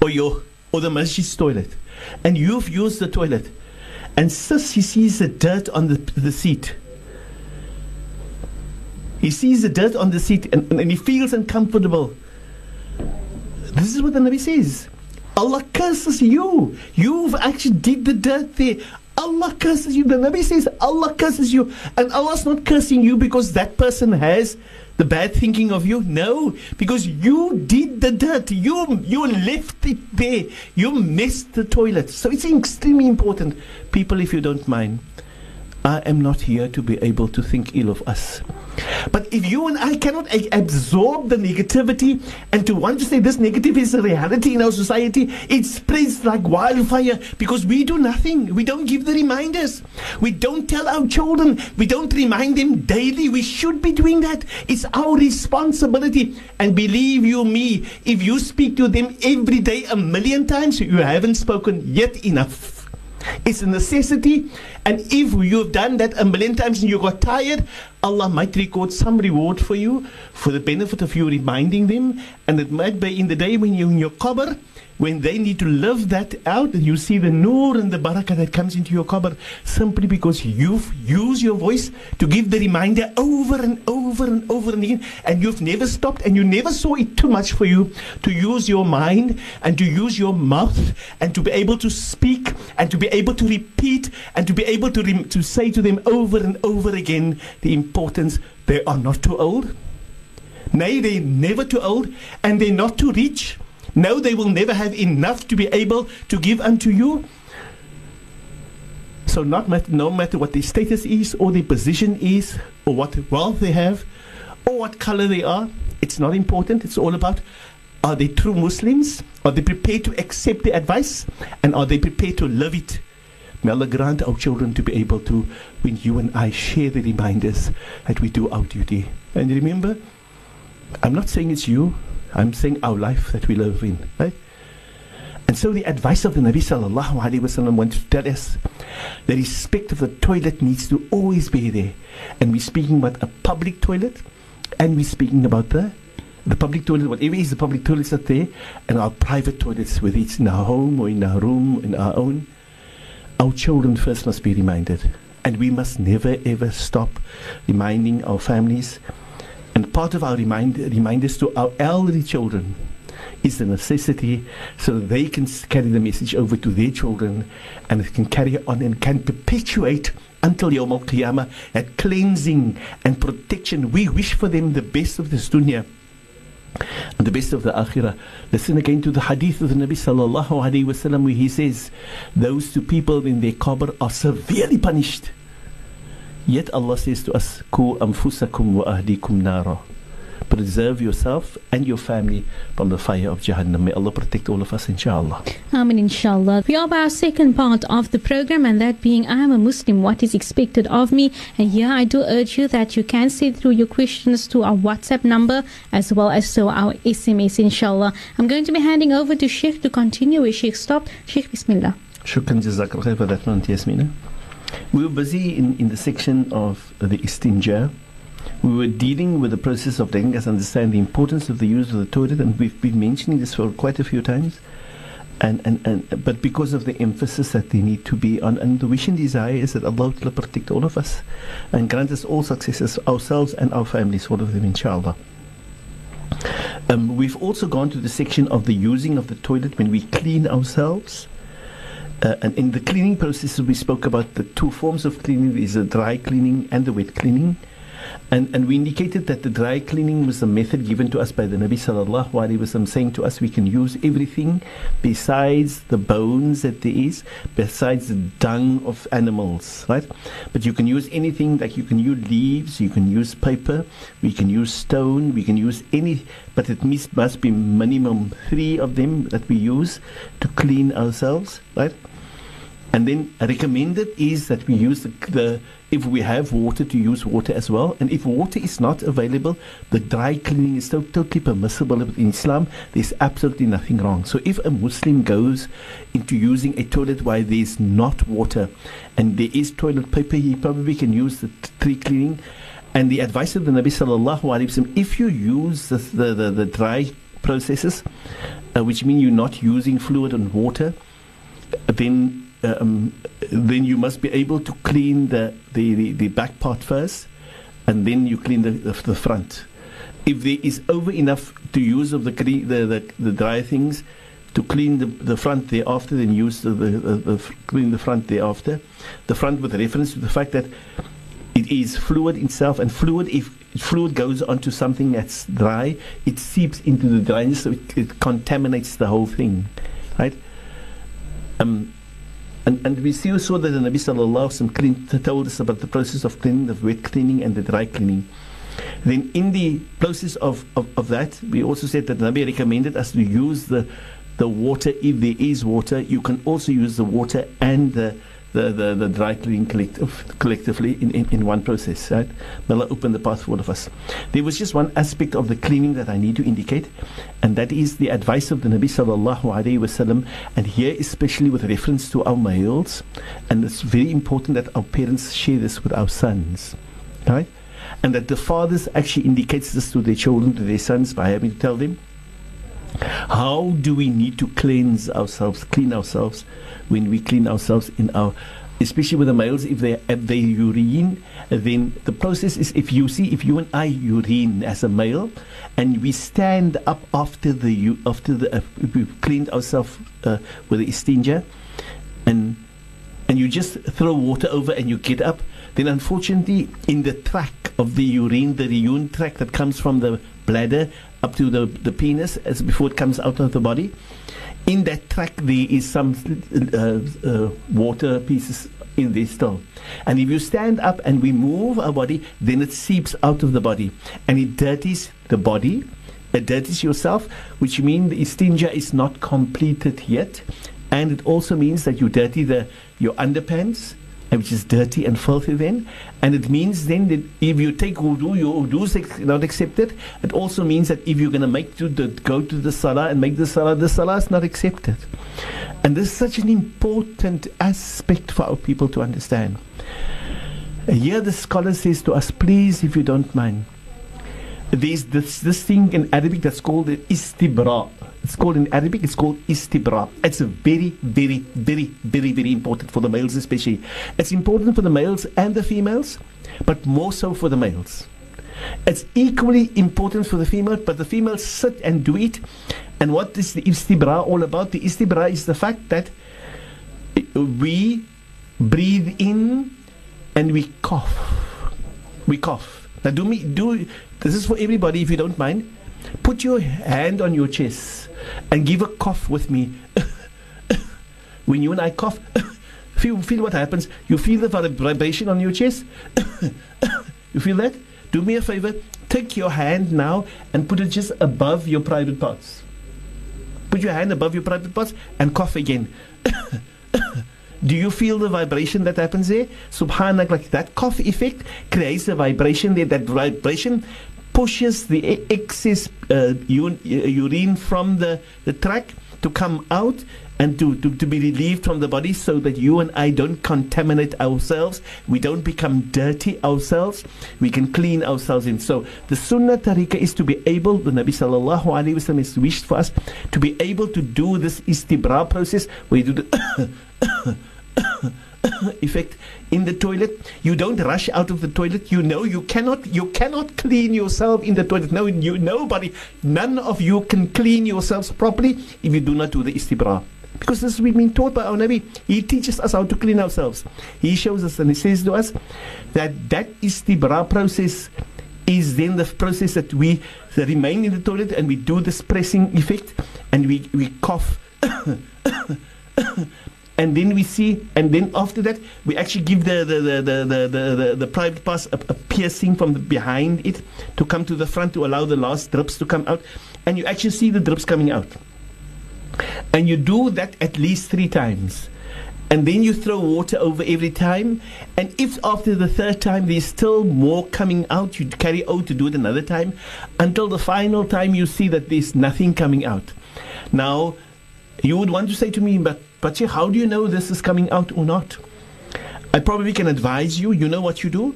or your or the masjid's toilet, and you've used the toilet, and sis he sees the dirt on the, the seat. He sees the dirt on the seat and, and, and he feels uncomfortable. This is what the Nabi says. Allah curses you. You've actually did the dirt there. Allah curses you. The Nabi says Allah curses you. And Allah's not cursing you because that person has the bad thinking of you. No, because you did the dirt. You you left it there. You missed the toilet. So it's extremely important. People, if you don't mind, I am not here to be able to think ill of us. But if you and I cannot a- absorb the negativity and to want to say this negative is a reality in our society, it spreads like wildfire because we do nothing. We don't give the reminders. We don't tell our children. We don't remind them daily. We should be doing that. It's our responsibility. And believe you me, if you speak to them every day a million times, you haven't spoken yet enough. It's a necessity. And if you've done that a million times and you got tired, Allah might record some reward for you for the benefit of you reminding them. And it might be in the day when you're in your qabr, when they need to live that out, and you see the nur and the barakah that comes into your qabr simply because you've used your voice to give the reminder over and over and over again, and you've never stopped, and you never saw it too much for you to use your mind and to use your mouth and to be able to speak and to be able to repeat and to be able to, to say to them over and over again the importance they are not too old. Nay, they're never too old and they're not too rich. No, they will never have enough to be able to give unto you. So, not matter, no matter what their status is, or their position is, or what wealth they have, or what color they are, it's not important. It's all about are they true Muslims? Are they prepared to accept the advice? And are they prepared to love it? May Allah grant our children to be able to, when you and I share the reminders, that we do our duty. And remember, I'm not saying it's you, I'm saying our life that we live in, right? And so the advice of the Nabi sallallahu alaihi wasallam wants to tell us the respect of the toilet needs to always be there. And we're speaking about a public toilet, and we're speaking about the the public toilet, whatever is the public toilets that there, and our private toilets, whether it's in our home or in our room, in our own. Our children first must be reminded, and we must never ever stop reminding our families. And part of our remind, reminders to our elderly children is the necessity so that they can carry the message over to their children and it can carry on and can perpetuate until Yawm al Qiyamah that cleansing and protection. We wish for them the best of this dunya and the best of the akhirah. Listen again to the hadith of the Nabi sallallahu alaihi wasallam where he says, "Those two people in their qabr are severely punished." Yet Allah says to us, "Ku anfusakum wa ahlikum nara." Preserve yourself and your family from the fire of Jahannam. May Allah protect all of us, inshallah. Amen, inshallah. We are by our second part of the program, and that being I am a Muslim, what is expected of me? And here I do urge you that you can send through your questions to our WhatsApp number as well as to our SMS, inshallah. I'm going to be handing over to Sheikh to continue where Sheikh stopped. Sheikh, Bismillah. Shukran jazakallah for that one, Yasmina. We were busy in, in the section of the istinja. We were dealing with the process of letting us understand the importance of the use of the toilet, and we've been mentioning this for quite a few times. And, and, and but because of the emphasis that they need to be on, and the wish and desire is that Allah will protect all of us and grant us all successes, ourselves and our families, all of them, inshallah. Um, we've also gone to the section of the using of the toilet when we clean ourselves. Uh, and in the cleaning process, we spoke about the two forms of cleaning: is the dry cleaning and the wet cleaning. And, and we indicated that the dry cleaning was a method given to us by the Nabi sallallahu alaihi wasallam, saying to us we can use everything besides the bones that there is, besides the dung of animals, right? But you can use anything like you can use leaves, you can use paper, we can use stone, we can use any, but it must, must be minimum three of them that we use to clean ourselves, right? And then recommended is that we use the, the if we have water to use water as well. And if water is not available, the dry cleaning is to- totally permissible in Islam. There's absolutely nothing wrong. So if a Muslim goes into using a toilet while there's not water and there is toilet paper, he probably can use the t- three cleaning. And the advice of the Nabi sallallahu alaihi wasallam, if you use the, the, the, the dry processes, uh, which mean you're not using fluid and water, then um, then you must be able to clean the, the, the, the back part first, and then you clean the, the, the front. If there is over enough to use of the, cre- the, the, the dry things, to clean the, the front thereafter, then use the, the, the, the clean the front thereafter. The front with reference to the fact that it is fluid itself, and fluid if fluid goes onto something that's dry, it seeps into the dryness, so it, it contaminates the whole thing, right? Um, and, and we see also that the Nabi Sallallahu clean, told us about the process of cleaning, the wet cleaning and the dry cleaning. Then in the process of, of, of that, we also said that the Nabi recommended us to use the, the water if there is water. You can also use the water and the, the, the, the dry cleaning collective, collectively in, in, in one process. Right? May Allah open the path for all of us. There was just one aspect of the cleaning that I need to indicate, and that is the advice of the Nabi sallallahu alaihi wasallam, and here especially with reference to our males, and it's very important that our parents share this with our sons, right? and that the fathers actually indicates this to their children, to their sons, by having to tell them how do we need to cleanse ourselves, clean ourselves when we clean ourselves in our especially with the males, if they have their urine, then the process is if you see, if you and I urine as a male, and we stand up after the after the uh, we've cleaned ourselves uh, with the istinja, and and you just throw water over and you get up, then unfortunately in the track of the urine, the urine track that comes from the bladder up to the, the penis as before it comes out of the body, in that track there is some uh, uh, water pieces in this still. And if you stand up and we move our body, then it seeps out of the body and it dirties the body. It dirties yourself, which means the istinja is not completed yet. And it also means that you dirty the your underpants, which is dirty and filthy then. And it means then that if you take wudu, your wudu is not accepted. It also means that if you're going to make to the, go to the salah and make the salah, the salah is not accepted. And this is such an important aspect for our people to understand. Here the scholar says to us, please, if you don't mind, there's this, this thing in Arabic that's called istibra. It's called in Arabic, it's called istibra. It's very, very, very, very, very important for the males, especially. It's important for the males and the females, but more so for the males. It's equally important for the female, but the females sit and do it. And what is the istibra all about? The istibra is the fact that we breathe in and we cough. We cough. Now, do me do this is for everybody. If you don't mind, put your hand on your chest and give a cough with me. when you and I cough, feel feel what happens. You feel the vibration on your chest. you feel that? Do me a favor. Take your hand now and put it just above your private parts. Put your hand above your private parts and cough again. Do you feel the vibration that happens there? Subhanallah, like that cough effect creates a vibration there. That vibration pushes the excess uh, urine from the, the track to come out and to, to, to be relieved from the body so that you and I don't contaminate ourselves. We don't become dirty ourselves. We can clean ourselves in. So the Sunnah Tariqah is to be able, the Nabi Sallallahu Alaihi Wasallam has wished for us to be able to do this istibra process where you do the effect in the toilet. You don't rush out of the toilet. You know you cannot you cannot clean yourself in the toilet. No, you nobody, none of you can clean yourselves properly if you do not do the istibra. Because this we've been taught by our Nabi. He teaches us how to clean ourselves. He shows us and he says to us that that istibra process is then the process that we remain in the toilet and we do this pressing effect and we, we cough and then we see, and then after that, we actually give the the the the the, the, the, the private parts a, a, piercing from the behind it to come to the front to allow the last drips to come out, and you actually see the drips coming out. And you do that at least three times. And then you throw water over every time. And if after the third time there's still more coming out, you carry out to do it another time until the final time you see that there's nothing coming out. Now, you would want to say to me, but see, how do you know this is coming out or not? I probably can advise you. You know what you do.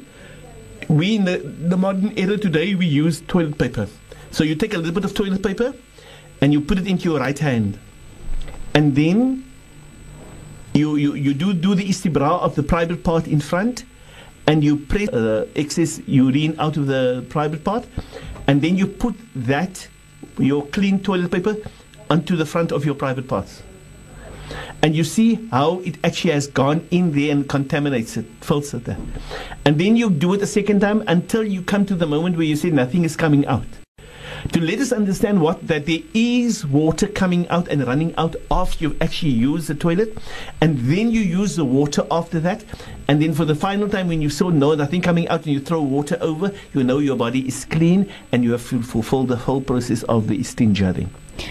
We in the, the modern era today we use toilet paper. So you take a little bit of toilet paper and you put it into your right hand, and then you you, you do do the istibra of the private part in front, and you press uh, excess urine out of the private part, and then you put that your clean toilet paper onto the front of your private parts and you see how it actually has gone in there and contaminates it, fills it there. And then you do it a second time until you come to the moment where you say nothing is coming out. To let us understand what that there is water coming out and running out after you've actually used the toilet, and then you use the water after that, and then for the final time when you saw no nothing coming out and you throw water over, you know your body is clean and you have fulfilled the whole process of the istinja.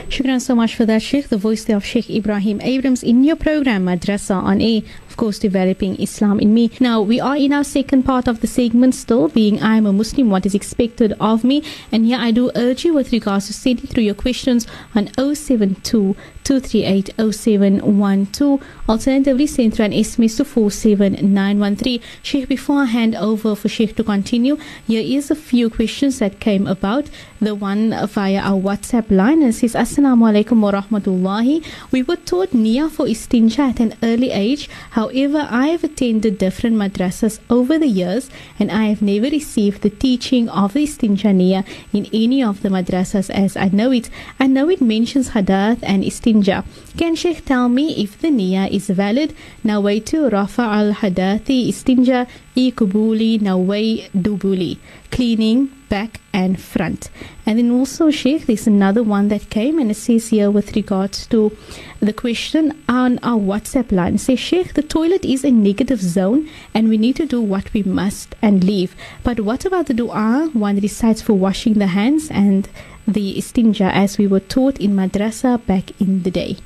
Shukran so much for that, Sheikh. The voice of Sheikh Ebrahim Abrahams in your program, Madrasa on A. of course, developing Islam in me. Now, we are in our second part of the segment still, being I am a Muslim, what is expected of me. And here I do urge you with regards to sending through your questions on 072 238 0712. Alternatively, send through an SMS to 47913. Sheikh, before I hand over for Sheikh to continue, here is a few questions that came about. The one via our WhatsApp line and says, Assalamu alaikum wa rahmatullahi. We were taught Nia for istinja at an early age. However, I have attended different madrasas over the years and I have never received the teaching of the istinja Nia in any of the madrasas as I know it. I know it mentions hadath and istinja. Can Sheikh tell me if the niyyah is valid? Nawaitu rafa al hadathi istinja kubuli nawai dubuli. Cleaning back and front. And then also, Sheikh, there's another one that came and it says here with regards to the question on our WhatsApp line. It says, Sheikh, the toilet is a negative zone and we need to do what we must and leave. But what about the dua one recites for washing the hands and the istinja as we were taught in madrasa back in the day.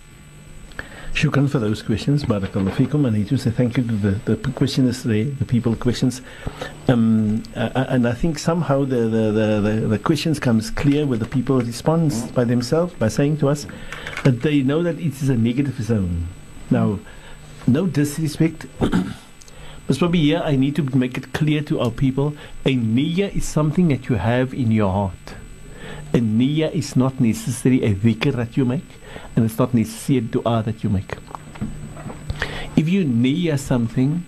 Shukran for those questions. Barakallah fikum. I need to say thank you to the, the questioners, the, the people questions. Um, uh, and I think somehow the, the, the, the, questions comes clear with the people response by themselves by saying to us that they know that it is a negative zone. Now, no disrespect. but probably here I need to make it clear to our people a niyyah is something that you have in your heart a niyyah is not necessarily a dhikr that you make, and it's not necessarily a dua that you make. If you niyyah something,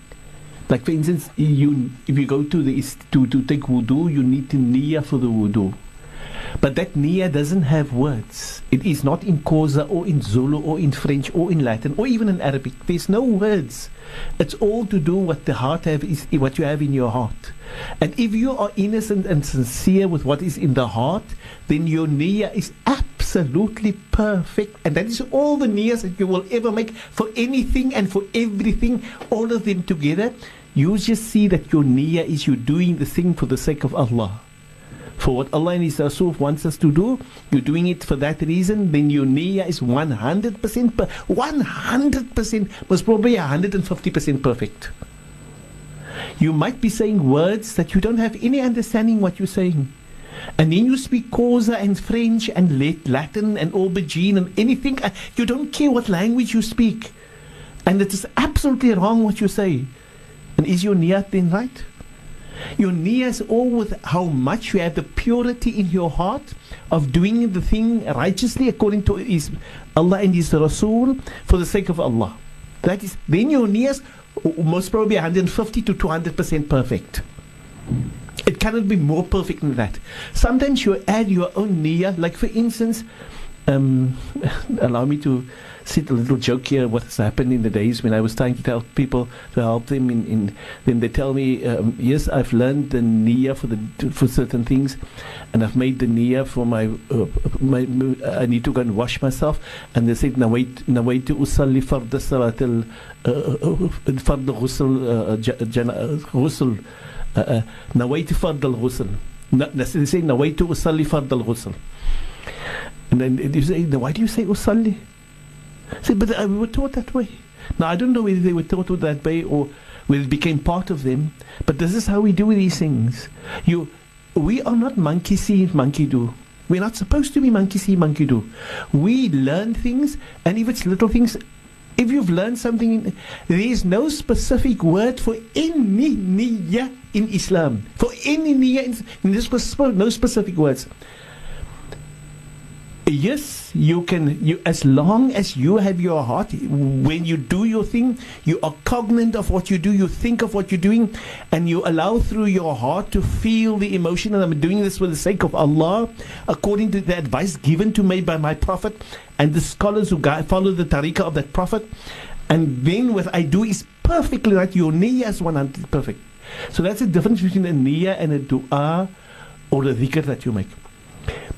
like for instance, you if you go to the to, to take wudu, you need to niyyah for the wudu. But that niyyah doesn't have words. It is not in Xhosa or in Zulu or in French or in Latin or even in Arabic. There's no words. It's all to do what the heart have is what you have in your heart. And if you are innocent and sincere with what is in the heart, then your niyyah is absolutely perfect. And that is all the niyyahs that you will ever make for anything and for everything, all of them together. You just see that your niyyah is you doing the thing for the sake of Allah for what Allah and His Rasul wants us to do, you're doing it for that reason, then your niyyah is 100%, per, 100%, most probably 150% perfect. You might be saying words that you don't have any understanding what you're saying. And then you speak Xhosa and French and Latin and aubergine and anything. Uh, you don't care what language you speak. And it is absolutely wrong what you say. And is your niyat then right? Your niyyah is all with how much you have the purity in your heart of doing the thing righteously according to his Allah and His Rasul for the sake of Allah. That is, then your is most probably 150 to 200 percent perfect. It cannot be more perfect than that. Sometimes you add your own niyyah, like for instance, um, allow me to see the little joke here, What has happened in the days when I was trying to tell people to help them. In, in then they tell me, um, yes, I've learned the niya for the for certain things, and I've made the niya for my, uh, my I need to go and wash myself. And they said, nawait nawait usalli fard salat for the ghusl ghusl Now wait for the ghusl. They say nawait usalli for the ghusl. And then you say, why do you say usalli? See, but uh, we were taught that way. Now, I don't know whether they were taught that way or whether it became part of them, but this is how we do these things. You, we are not monkey see, monkey do. We're not supposed to be monkey see, monkey do. We learn things, and if it's little things, if you've learned something, there is no specific word for any niyyah in Islam. For any niyyah, in, in this was no specific words yes you can you as long as you have your heart when you do your thing you are cognizant of what you do you think of what you're doing and you allow through your heart to feel the emotion. And i'm doing this for the sake of allah according to the advice given to me by my prophet and the scholars who follow the tariqah of that prophet. And then what i do is perfectly right. Your niyyah is 100 perfect. So that's the difference between a niyyah and a dua or a dhikr that you make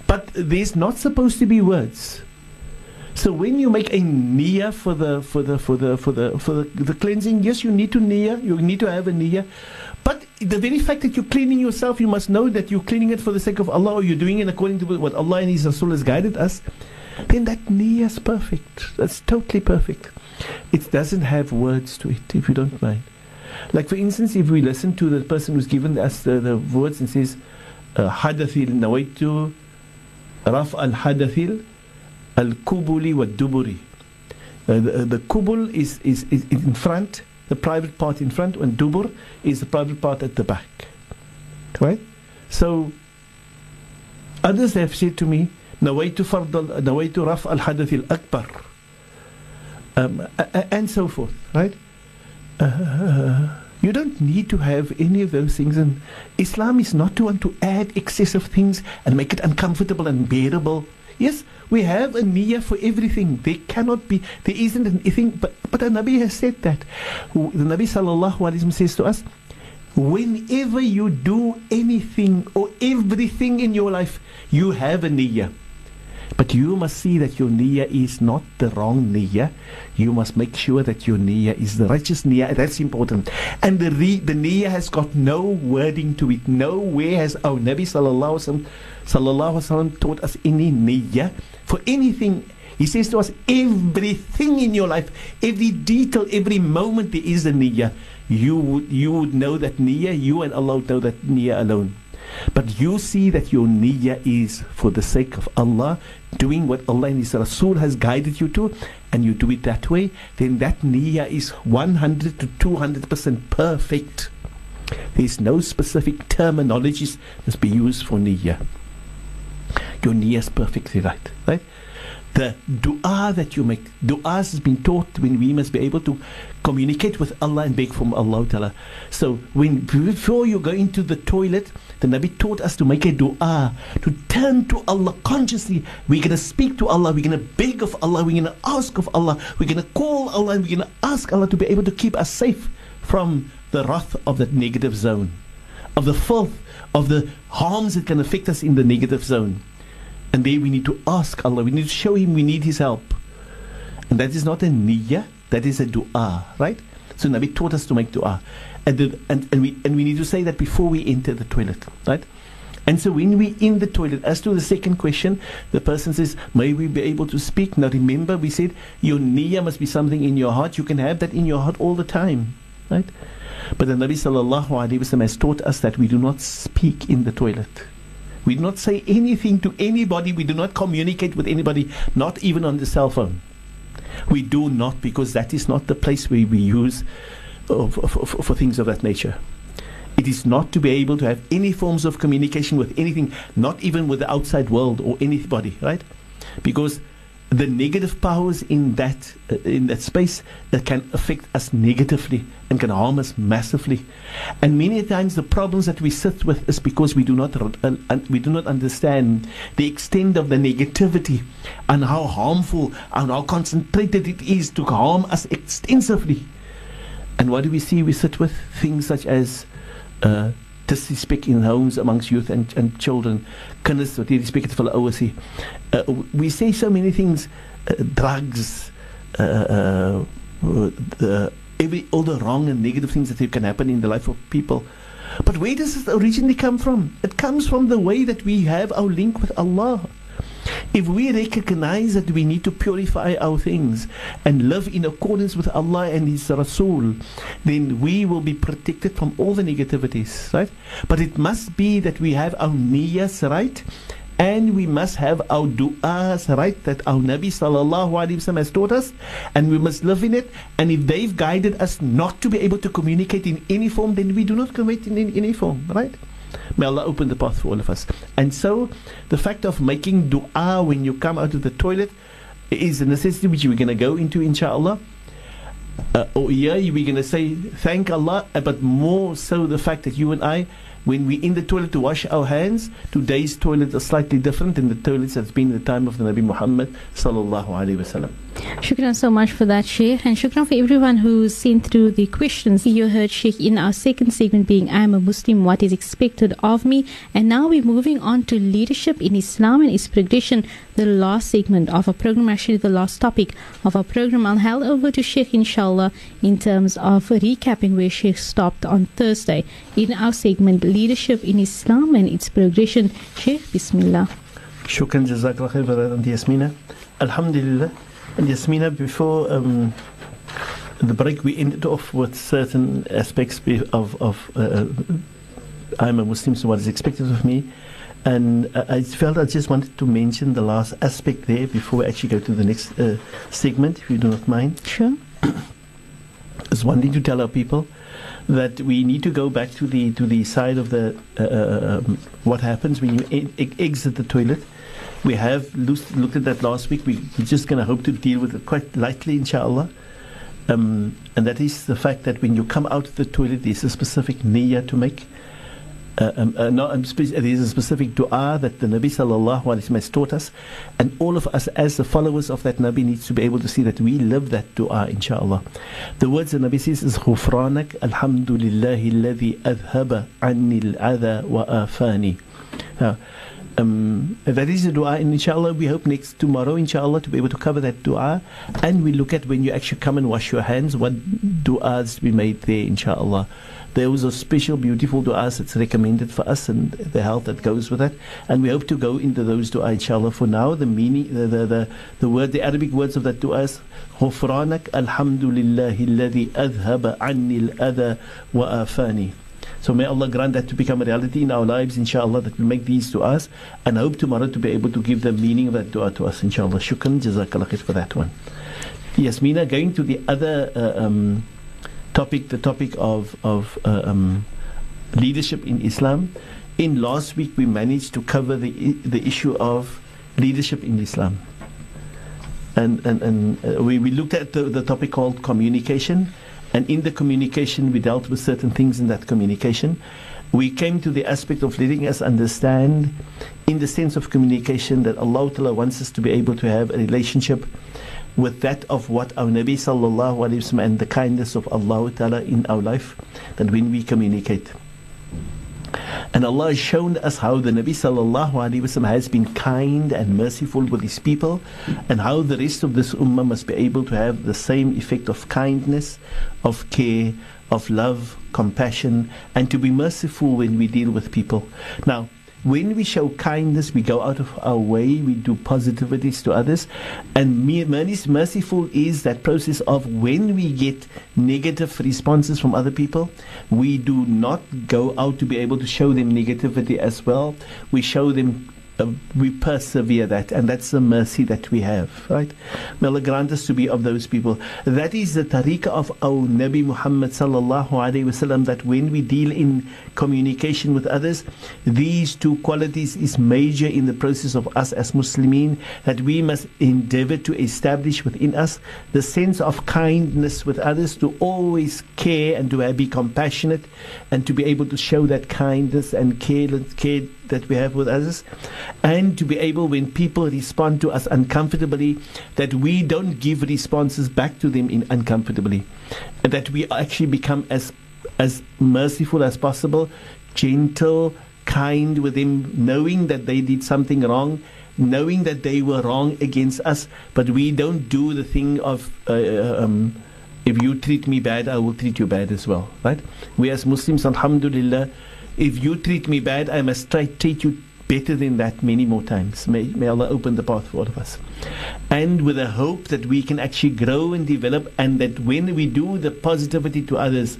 but there's not supposed to be words. So when you make a niyyah for the for the for the for the for the, the cleansing, yes, you need to niyyah, you need to have a niyyah. But the very fact that you're cleaning yourself, you must know that you're cleaning it for the sake of Allah, or you're doing it according to what Allah and His Rasul has guided us. then that niyyah is perfect. That's totally perfect. It doesn't have words to it, if you don't mind. Like for instance, if we listen to the person who's given us the, the words and says, حدث نويت رفع الحدث الكبل والدبر. Uh, the, the kubul is, is, is in front, the private part in front, and dubur is the private part at the back. Right? So, others have said to me, نويت فرض نويت رفع الحدث الأكبر um, and so forth, right? Uh, you don't need to have any of those things, and Islam is not to want to add excessive things and make it uncomfortable and bearable. Yes, we have a niyyah for everything. There cannot be, there isn't anything, but, but the Nabi has said that. The Nabi sallallahu alaihi says to us, whenever you do anything or everything in your life, you have a niyyah. But you must see that your niyyah is not the wrong niyyah. You must make sure that your niyyah is the righteous niyyah. That's important. And the re- the niyyah has got no wording to it. Nowhere has our Nabi sallallahu alaihi wasallam taught us any niyyah for anything. He says to us, everything in your life, every detail, every moment there is a niyyah. You would you would know that niyyah. You and Allah would know that niyyah alone. But you see that your niyyah is for the sake of Allah, doing what Allah and His Rasul has guided you to, and you do it that way, then that niyyah is 100 to 200% perfect. There is no specific terminologies must be used for niyyah. Your niyyah is perfectly right, right? The dua that you make. Dua has been taught when we must be able to communicate with Allah and beg from Allah Ta'ala. So when before you go into the toilet, the Nabi taught us to make a dua, to turn to Allah consciously. We're gonna speak to Allah, we're gonna beg of Allah, we're gonna ask of Allah, we're gonna call Allah, and we're gonna ask Allah to be able to keep us safe from the wrath of that negative zone, of the filth, of the harms that can affect us in the negative zone. And there we need to ask Allah, we need to show Him we need His help. And that is not a niyyah, that is a dua, right? So Nabi taught us to make dua. And, the, and, and, we, and we need to say that before we enter the toilet, right? And so when we in the toilet, as to the second question, the person says, May we be able to speak? Now remember, we said your niyyah must be something in your heart. You can have that in your heart all the time, right? But the Nabi sallallahu alayhi wasallam has taught us that we do not speak in the toilet. We do not say anything to anybody. We do not communicate with anybody, not even on the cell phone. We do not, because that is not the place where we use uh, for, for, for things of that nature. It is not to be able to have any forms of communication with anything, not even with the outside world or anybody, right? Because the negative powers in that uh, in that space that can affect us negatively and can harm us massively. And many times the problems that we sit with is because we do not uh, we do not understand the extent of the negativity and how harmful and how concentrated it is to harm us extensively. And what do we see? We sit with things such as uh, disrespect in homes amongst youth and, and children. Kinders wat hierdie hulle ouers sê. Uh, we say so many things uh, drugs uh, uh, the, every all the wrong and negative things that can happen in the life of people. But where does it originally come from? It comes from the way that we have our link with Allah. If we recognize that we need to purify our things and live in accordance with Allah and His Rasul, then we will be protected from all the negativities, right? But it must be that we have our niyyahs right and we must have our du'as right that our Nabi sallallahu alaihi wasallam has taught us and we must live in it and if they've guided us not to be able to communicate in any form then we do not communicate in any form right May Allah open the path for all of us. And so, the fact of making dua when you come out of the toilet is a necessity which we're going to go into, inshallah. Uh, or yeah, we're going to say thank Allah, but more so the fact that you and I, when we're in the toilet to wash our hands, today's toilet is slightly different than the toilets that's been in the time of the Nabi Muhammad sallallahu alaihi wasallam. Shukran so much for that, Sheikh. And shukran for everyone who's sent through the questions. You heard Sheikh in our second segment being I am a Muslim, what is expected of me? And now we're moving on to leadership in Islam and its progression, the last segment of our program, actually the last topic of our program. I'll hand over to Sheikh inshallah in terms of recapping where Sheikh stopped on Thursday in our segment Leadership in Islam and its progression. Sheikh, Bismillah. Shukran jazakallah khair for that, Yasmina. Alhamdulillah. And Yasmina, before um, the break, we ended off with certain aspects of, of uh, I'm a Muslim, so what is expected of me. And uh, I felt I just wanted to mention the last aspect there before we actually go to the next uh, segment, if you do not mind. Sure. is wanting to tell our people that we need to go back to the to the side of the uh, uh, um, what happens when you e- exit the toilet. We have looked at that last week. We, are just going to hope to deal with it quite lightly, inshallah. Um, and that is the fact that when you come out of the toilet, there's a specific niyyah to make. Uh, um, uh, no, um, spe- there's a specific dua that the Nabi sallallahu alaihi wasallam has taught us, and all of us as the followers of that Nabi needs to be able to see that we live that dua, inshallah. The words the Nabi says is "Ghufranak, alhamdulillahi alladhi adhaba anil al-adha wa afani." Uh, um, that is the dua, and inshallah, we hope next tomorrow, inshallah, to be able to cover that dua. And we look at when you actually come and wash your hands, what du'as to be made there, inshallah. Those are special, beautiful du'as that's recommended for us and the health that goes with that. And we hope to go into those du'a, inshallah. For now, the meaning, the, the, the, the word, the Arabic words of that du'a is غفرانك الحمد لله الذي أذهب عني الأذى وآفاني. So may Allah grant that to become a reality in our lives, inshallah, that we make these du'as and I hope tomorrow to be able to give the meaning of that du'a to us, inshallah. Shukran, jazakallah khair for that one. Yasmina, going to the other uh, um, topic, the topic of, of uh, um, leadership in Islam. In last week, we managed to cover the, the issue of leadership in Islam. And, and, and uh, we, we looked at the, the topic called communication. And in the communication, we dealt with certain things in that communication. We came to the aspect of letting us understand, in the sense of communication, that Allah Ta'ala wants us to be able to have a relationship with that of what our Nabi Sallallahu Alaihi Wasallam and the kindness of Allah Ta'ala in our life, that when we communicate. And Allah has shown us how the Nabi wasallam has been kind and merciful with his people, and how the rest of this ummah must be able to have the same effect of kindness, of care, of love, compassion, and to be merciful when we deal with people. Now, when we show kindness, we go out of our way, we do positivities to others. And merciful is that process of when we get negative responses from other people, we do not go out to be able to show them negativity as well. We show them. Uh, we persevere that, and that's the mercy that we have, right? May Allah grant us to be of those people. That is the tariqah of our Nabi Muhammad sallallahu alaihi wasallam. That when we deal in communication with others, these two qualities is major in the process of us as Muslimin. That we must endeavor to establish within us the sense of kindness with others, to always care and to be compassionate, and to be able to show that kindness and care, care that we have with others, and to be able, when people respond to us uncomfortably, that we don't give responses back to them in uncomfortably, and that we actually become as as merciful as possible, gentle, kind with them, knowing that they did something wrong. Knowing that they were wrong against us, but we don't do the thing of uh, um, if you treat me bad, I will treat you bad as well, right? We as Muslims, Alhamdulillah, if you treat me bad, I must try to treat you better than that many more times. May, may Allah open the path for all of us. And with a hope that we can actually grow and develop, and that when we do the positivity to others,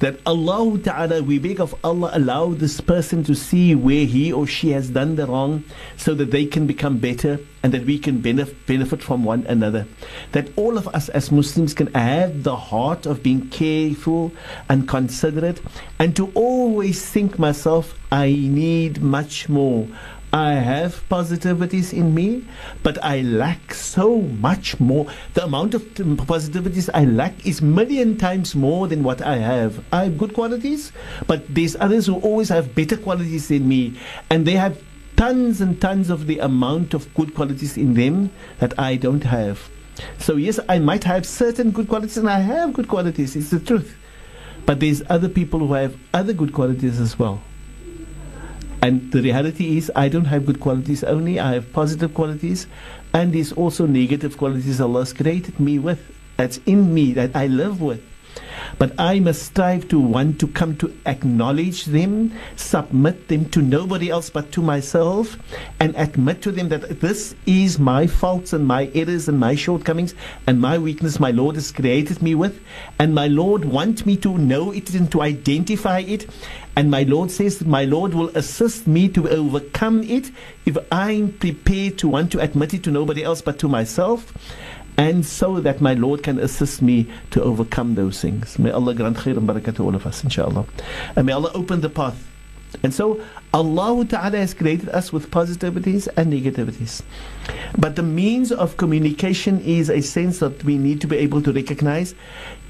that Allah Ta'ala, we beg of Allah, allow this person to see where he or she has done the wrong so that they can become better and that we can benef- benefit from one another. That all of us as Muslims can have the heart of being careful and considerate and to always think myself, I need much more. I have positivities in me, but I lack so much more. The amount of positivities I lack is million times more than what I have. I have good qualities, but there's others who always have better qualities than me, and they have tons and tons of the amount of good qualities in them that I don't have. So yes, I might have certain good qualities, and I have good qualities. It's the truth. But there's other people who have other good qualities as well. And the reality is, I don't have good qualities only, I have positive qualities, and there's also negative qualities Allah has created me with, that's in me, that I live with. But I must strive to want to come to acknowledge them, submit them to nobody else but to myself, and admit to them that this is my faults and my errors and my shortcomings and my weakness my Lord has created me with. And my Lord wants me to know it and to identify it. And my Lord says my Lord will assist me to overcome it if I'm prepared to want to admit it to nobody else but to myself and so that my Lord can assist me to overcome those things. May Allah grant khair and barakah to all of us, inshallah. And may Allah open the path. And so Allah Ta'ala has created us with positivities and negativities. But the means of communication is a sense that we need to be able to recognize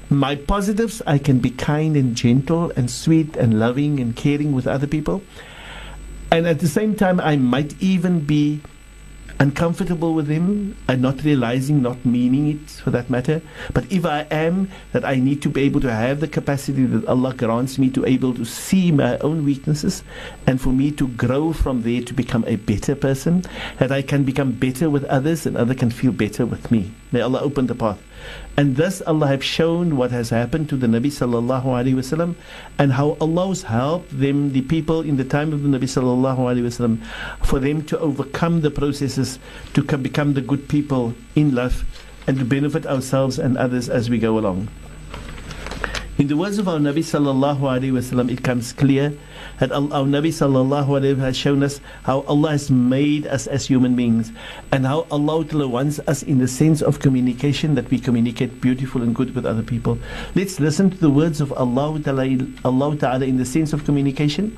my positives, I can be kind and gentle and sweet and loving and caring with other people. And at the same time, I might even be uncomfortable with him and not realizing, not meaning it for that matter. But if I am, that I need to be able to have the capacity that Allah grants me to able to see my own weaknesses and for me to grow from there to become a better person, that I can become better with others and others can feel better with me. May Allah open the path. And thus Allah have shown what has happened to the Nabi sallallahu alaihi wasallam and how Allah has helped them, the people in the time of the Nabi sallallahu alaihi wasallam, for them to overcome the processes to come, become the good people in life and to benefit ourselves and others as we go along. In the words of our Nabi sallallahu alaihi wasallam, it comes clear that our Nabi sallallahu wasallam has shown us how Allah has made us as human beings, and how Allah wants us in the sense of communication that we communicate beautiful and good with other people. Let's listen to the words of Allah Allah Ta'ala in the sense of communication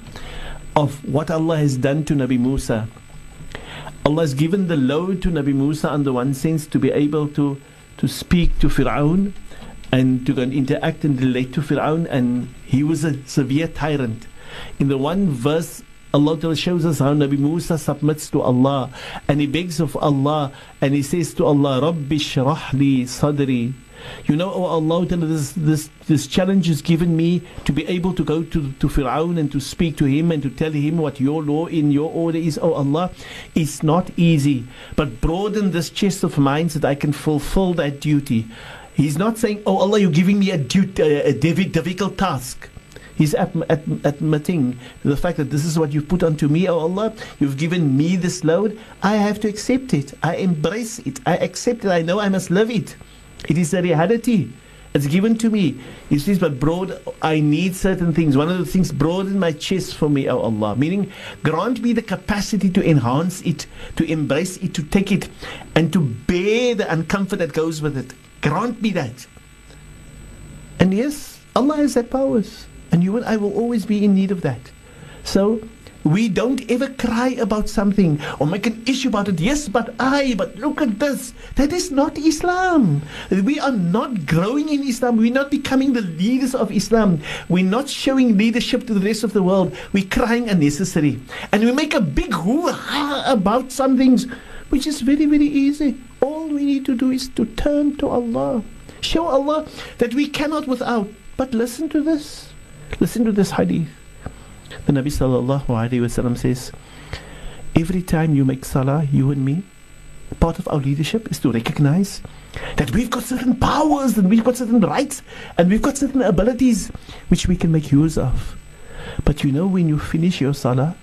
of what Allah has done to Nabi Musa. Allah has given the load to Nabi Musa on the one sense to be able to to speak to Fir'aun and to interact and relate to Fir'aun and he was a severe tyrant. In the one verse Allah shows us how Nabi Musa submits to Allah and he begs of Allah and he says to Allah, Rabbi shrahli sadri. You know, oh Allah, this, this, this challenge is given me to be able to go to, to Fir'aun and to speak to him and to tell him what your law in your order is. Oh Allah, it's not easy, but broaden this chest of mine so that I can fulfill that duty. He's not saying, Oh Allah, you're giving me a, duty, a difficult task. He's admitting the fact that this is what you've put onto me, oh Allah. You've given me this load. I have to accept it. I embrace it. I accept it. I know I must live it. It is a reality. It's given to me. He says, but broad, I need certain things. One of the things, broaden my chest for me, oh Allah. Meaning, grant me the capacity to enhance it, to embrace it, to take it, and to bear the uncomfort that goes with it. Grant me that. And yes, Allah has that powers. And you and I will always be in need of that. So we don't ever cry about something or make an issue about it. Yes, but I, but look at this. That is not Islam. We are not growing in Islam. We're not becoming the leaders of Islam. We're not showing leadership to the rest of the world. We're crying unnecessary. And we make a big hoo ha about some things, which is very, very easy. All we need to do is to turn to Allah. Show Allah that we cannot without. But listen to this. Listen to this hadith. The Nabi sallallahu alayhi wasallam says, every time you make salah, you and me, part of our leadership is to recognize that we've got certain powers and we've got certain rights and we've got certain abilities which we can make use of. But you know, when you finish your salah,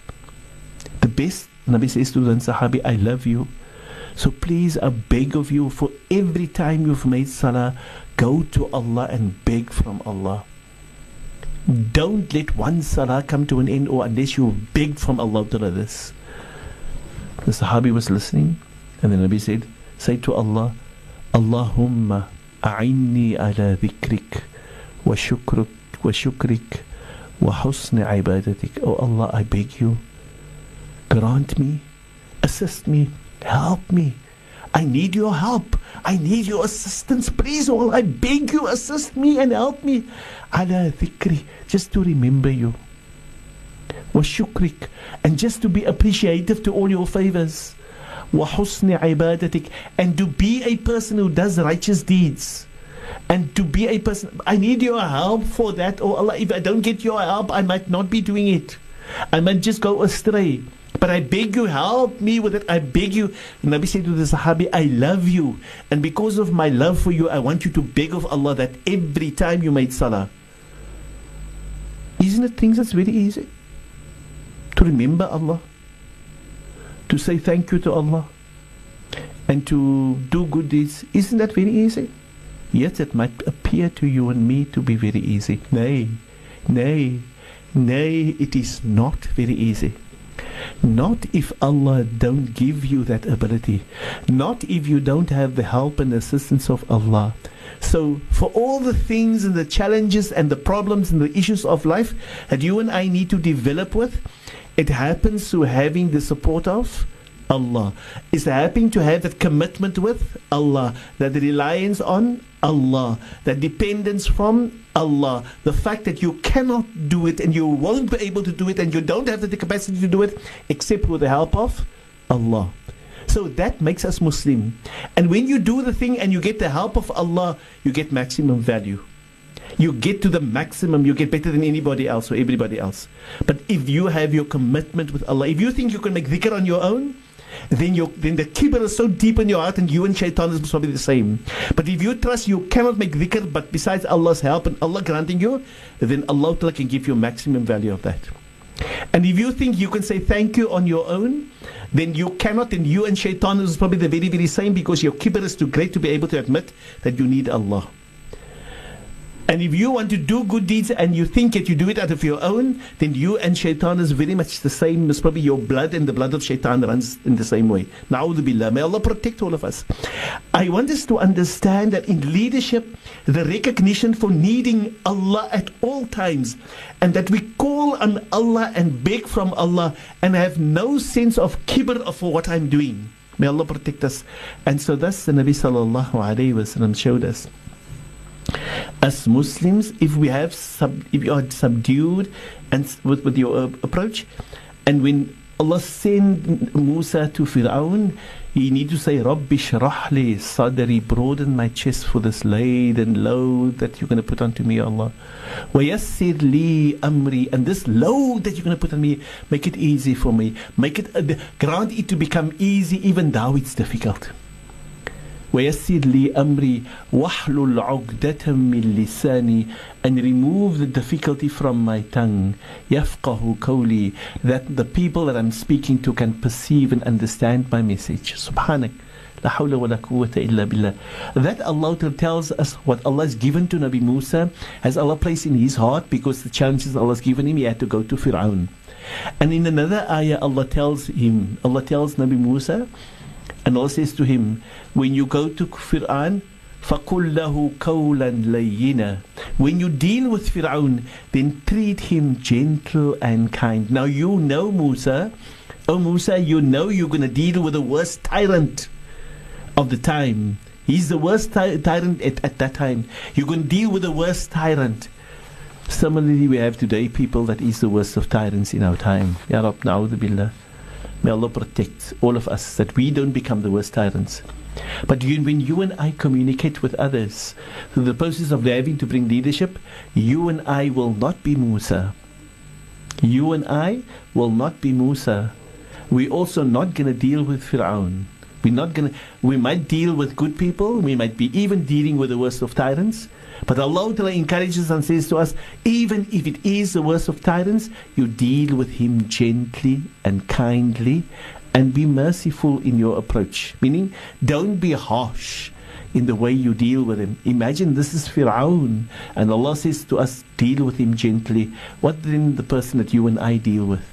the best, Nabi says to the Sahabi, I love you. So please, I beg of you, for every time you've made salah, go to Allah and beg from Allah. Don't let one salah come to an end or unless you beg from Allah to this. The Sahabi was listening and the Nabi said, Say to Allah, Allahumma a'inni ala dhikrik wa shukruk wa shukrik wa husni ibadatik. Oh Allah, I beg you, grant me, assist me, help me I need your help. I need your assistance. Please, all I beg you, assist me and help me. Ala dhikri, just to remember you. Wa shukrik, and just to be appreciative to all your favors. Wa husni ibadatik, and to be a person who does righteous deeds. And to be a person, I need your help for that. Oh Allah, if I don't get your help, I might not be doing it. I might just go astray. But I beg you, help me with it. I beg you. Nabi said to the Sahabi, I love you. And because of my love for you, I want you to beg of Allah that every time you made salah. Isn't it things that's very easy? To remember Allah, to say thank you to Allah, and to do good deeds. Isn't that very easy? Yet it might appear to you and me to be very easy. Nay, nay, nay, it is not very easy. Not if Allah don't give you that ability. Not if you don't have the help and assistance of Allah. So, for all the things and the challenges and the problems and the issues of life that you and I need to develop with, it happens through having the support of Allah. It's happening to have that commitment with Allah, that reliance on Allah, that dependence from Allah, the fact that you cannot do it and you won't be able to do it and you don't have the capacity to do it except with the help of Allah. So that makes us Muslim. And when you do the thing and you get the help of Allah, you get maximum value. You get to the maximum, you get better than anybody else or everybody else. But if you have your commitment with Allah, if you think you can make dhikr on your own, then you then the kibr is so deep in your heart and you and shaitan is probably the same. But if you trust you cannot make dhikr but besides Allah's help and Allah granting you, then Allah can give you maximum value of that. And if you think you can say thank you on your own, then you cannot, and you and shaitan is probably the very, very same because your kibr is too great to be able to admit that you need Allah. And if you want to do good deeds and you think that you do it out of your own, then you and shaitan is very much the same. It's probably your blood and the blood of shaitan runs in the same way. Na'udhu billah. May Allah protect all of us. I want us to understand that in leadership, the recognition for needing Allah at all times, and that we call on Allah and beg from Allah and have no sense of kibr for what I'm doing. May Allah protect us. And so thus the Nabi sallallahu alayhi wa showed us as Muslims, if we have sub, if you are subdued and with, with your uh, approach, and when Allah sent Musa to Fir'aun, you need to say, Rabbi shrahli sadri, broaden my chest for this laden load that you're going to put onto me, Allah. Wayassir li amri, and this load that you're going to put on me, make it easy for me. Make it, uh, grant it to become easy even though it's difficult. ويسر لي أمري واحلل عقدة من لساني and remove the difficulty from my tongue يفقه قولي that the people that I'm speaking to can perceive and understand my message سبحانك لا حول ولا قوة إلا بالله that Allah tells us what Allah has given to Nabi Musa has Allah placed in his heart because the challenges Allah has given him he had to go to Fir'aun and in another ayah Allah tells him Allah tells Nabi Musa and Allah says to him, when you go to Fir'aun, فَقُلْ لَهُ قَوْلًا لَيِّنًا When you deal with Fir'aun, then treat him gentle and kind. Now you know Musa, oh Musa, you know you're going to deal with the worst tyrant of the time. He's the worst ty- tyrant at, at that time. You're going to deal with the worst tyrant. Similarly, we have today people that is the worst of tyrants in our time. Ya Rab, na'udhu billah. May Allah protect all of us that we don't become the worst tyrants. But you, when you and I communicate with others through the process of having to bring leadership, you and I will not be Musa. You and I will not be Musa. We're also not going to deal with Fir'aun. We're not going to, we might deal with good people, we might be even dealing with the worst of tyrants, but Allah encourages and says to us, even if it is the worst of tyrants, you deal with him gently and kindly and be merciful in your approach. Meaning, don't be harsh in the way you deal with him. Imagine this is Fir'aun, and Allah says to us, deal with him gently. What then the person that you and I deal with?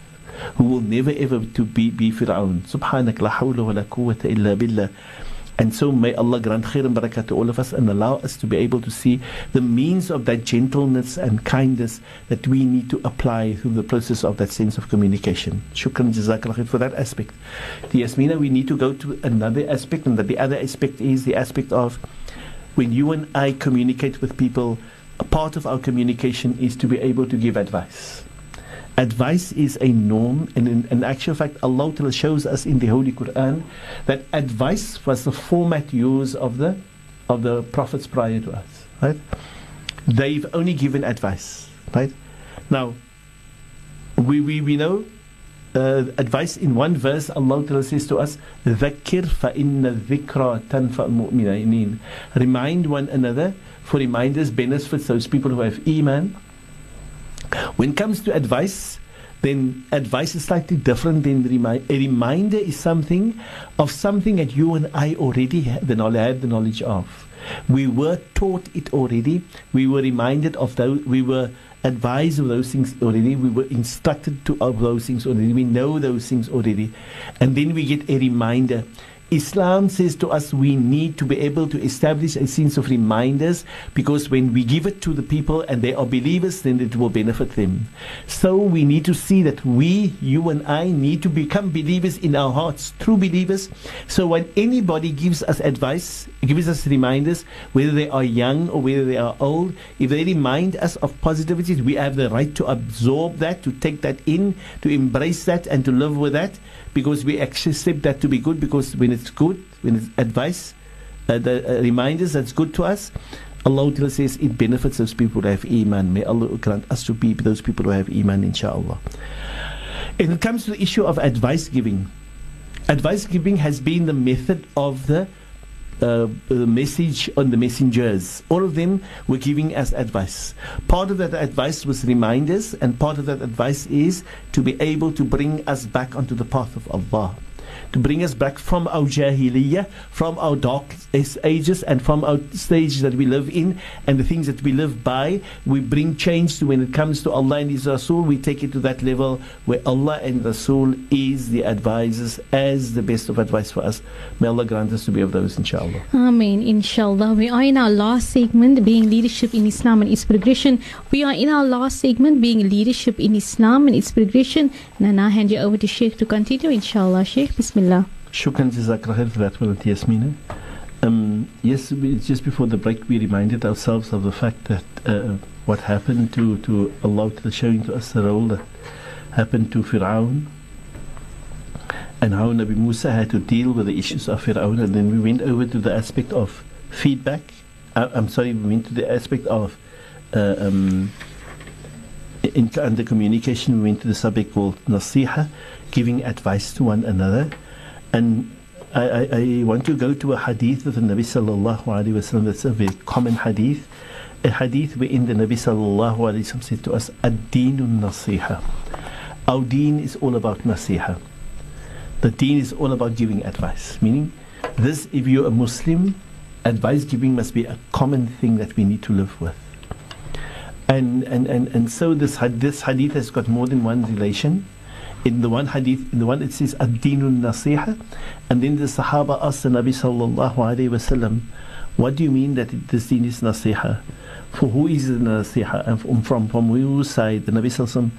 Who will never ever to be, be Fir'aun. Subhanak la hawla wa la quwwata illa billah. And so may Allah grant khair and barakah to all of us and allow us to be able to see the means of that gentleness and kindness that we need to apply through the process of that sense of communication. Shukran jazakallah for that aspect. The Yasmina, we need to go to another aspect, and that the other aspect is the aspect of when you and I communicate with people, a part of our communication is to be able to give advice. Advice is a norm, and in, in actual fact, Allah shows us in the Holy Quran that advice was the format use of the of the prophets prior to us. Right? They've only given advice. Right? Now, we we, we know uh, advice in one verse, Allah says to us, "Dhakir fa inna dhikra tanfa. Remind one another, for reminders benefits those people who have iman when it comes to advice, then advice is slightly different than remi- a reminder is something of something that you and I already have the knowledge, the knowledge of. We were taught it already. We were reminded of those. We were advised of those things already. We were instructed to of those things already. We know those things already, and then we get a reminder. Islam says to us we need to be able to establish a sense of reminders because when we give it to the people and they are believers, then it will benefit them. So we need to see that we, you and I, need to become believers in our hearts, true believers. So when anybody gives us advice, gives us reminders, whether they are young or whether they are old, if they remind us of positivities, we have the right to absorb that, to take that in, to embrace that, and to live with that because we accept that to be good because when it's good, when it's advice, uh, the uh, reminders that's good to us, Allah Ta'ala says it benefits those people who have Iman. May Allah grant us to be those people who have Iman, inshallah. And it comes to the issue of advice giving. Advice giving has been the method of the uh, the message on the messengers. All of them were giving us advice. Part of that advice was reminders, and part of that advice is to be able to bring us back onto the path of Allah. To bring us back from our jahiliyyah, from our dark ages, and from our stages that we live in, and the things that we live by. We bring change to when it comes to Allah and His Rasul. We take it to that level where Allah and Rasul is the advisors as the best of advice for us. May Allah grant us to be of those, inshallah. Amen, inshallah. We are in our last segment, being leadership in Islam and its progression. We are in our last segment, being leadership in Islam and its progression. And I hand you over to Sheikh to continue, inshallah. Sheikh, Bismillah. Shukran Jazakallah for that one, Yasmina. Um, yes, we, just before the break, we reminded ourselves of the fact that uh, what happened to, to Allah showing to us the role that happened to Fir'aun and how Nabi Musa had to deal with the issues of Fir'aun. And then we went over to the aspect of feedback. Uh, I'm sorry, we went to the aspect of uh, um, in, under communication, we went to the subject called nasiha, giving advice to one another. And I, I, want to go to a hadith of the Nabi sallallahu alayhi wasallam that's a very common hadith. A hadith wherein the Nabi sallallahu alayhi wasallam said to us, Ad-deenun nasiha. Our deen is all about nasiha. The deen is all about giving advice. Meaning, this, if you're a Muslim, advice giving must be a common thing that we need to live with. And, and, and, and so this, this hadith has got more than one relation in the one hadith, in the one it says ad-dinun nasiha, and then the Sahaba asked the Nabi sallallahu alaihi wasallam, "What do you mean that this deen is nasiha? For who is the nasiha? And from from, from whose side?" The Nabi sallallahu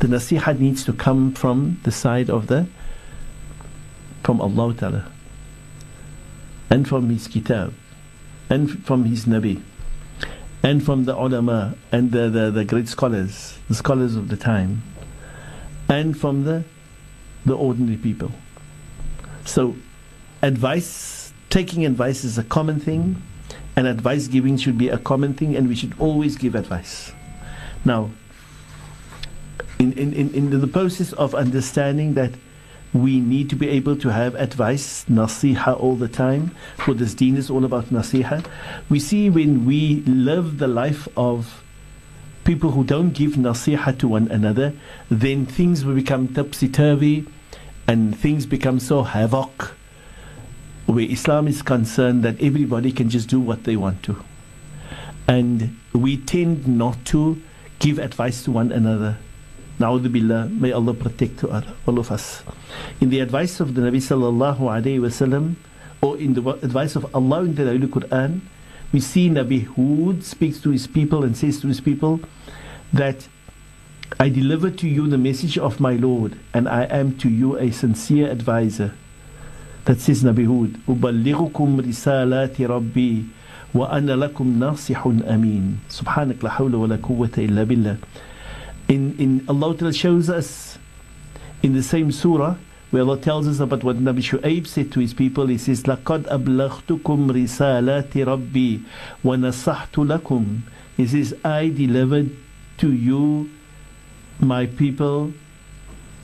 the nasiha needs to come from the side of the from Allah Ta'ala and from His Kitab and from His Nabi and from the ulama and the, the, the great scholars, the scholars of the time and from the the ordinary people. So advice taking advice is a common thing and advice giving should be a common thing and we should always give advice. Now in, in, in, the process of understanding that we need to be able to have advice, nasiha all the time, for this deen is all about nasiha. We see when we live the life of people who don't give nasiha to one another, then things will become topsy turvy and things become so havoc where Islam is concerned that everybody can just do what they want to. And we tend not to give advice to one another. Na'udhu billah, may Allah protect all of us. In the advice of the Nabi sallallahu alayhi wasallam, or in the advice of Allah in the Holy Quran, we see Nabi Hud speaks to his people and says to his people that I deliver to you the message of my Lord and I am to you a sincere advisor. That says Nabi Hud, أُبَلِّغُكُمْ رِسَالَاتِ رَبِّي وَأَنَا لَكُمْ نَاصِحٌ أَمِينٌ سبحانك لا حول ولا قوة إلا بالله in, in Allah shows us in the same surah where Allah tells us about what Nabi Shu'aib said to his people. He says, لَقَدْ أَبْلَغْتُكُمْ رِسَالَاتِ رَبِّي وَنَصَحْتُ لَكُمْ He says, I delivered to you, my people,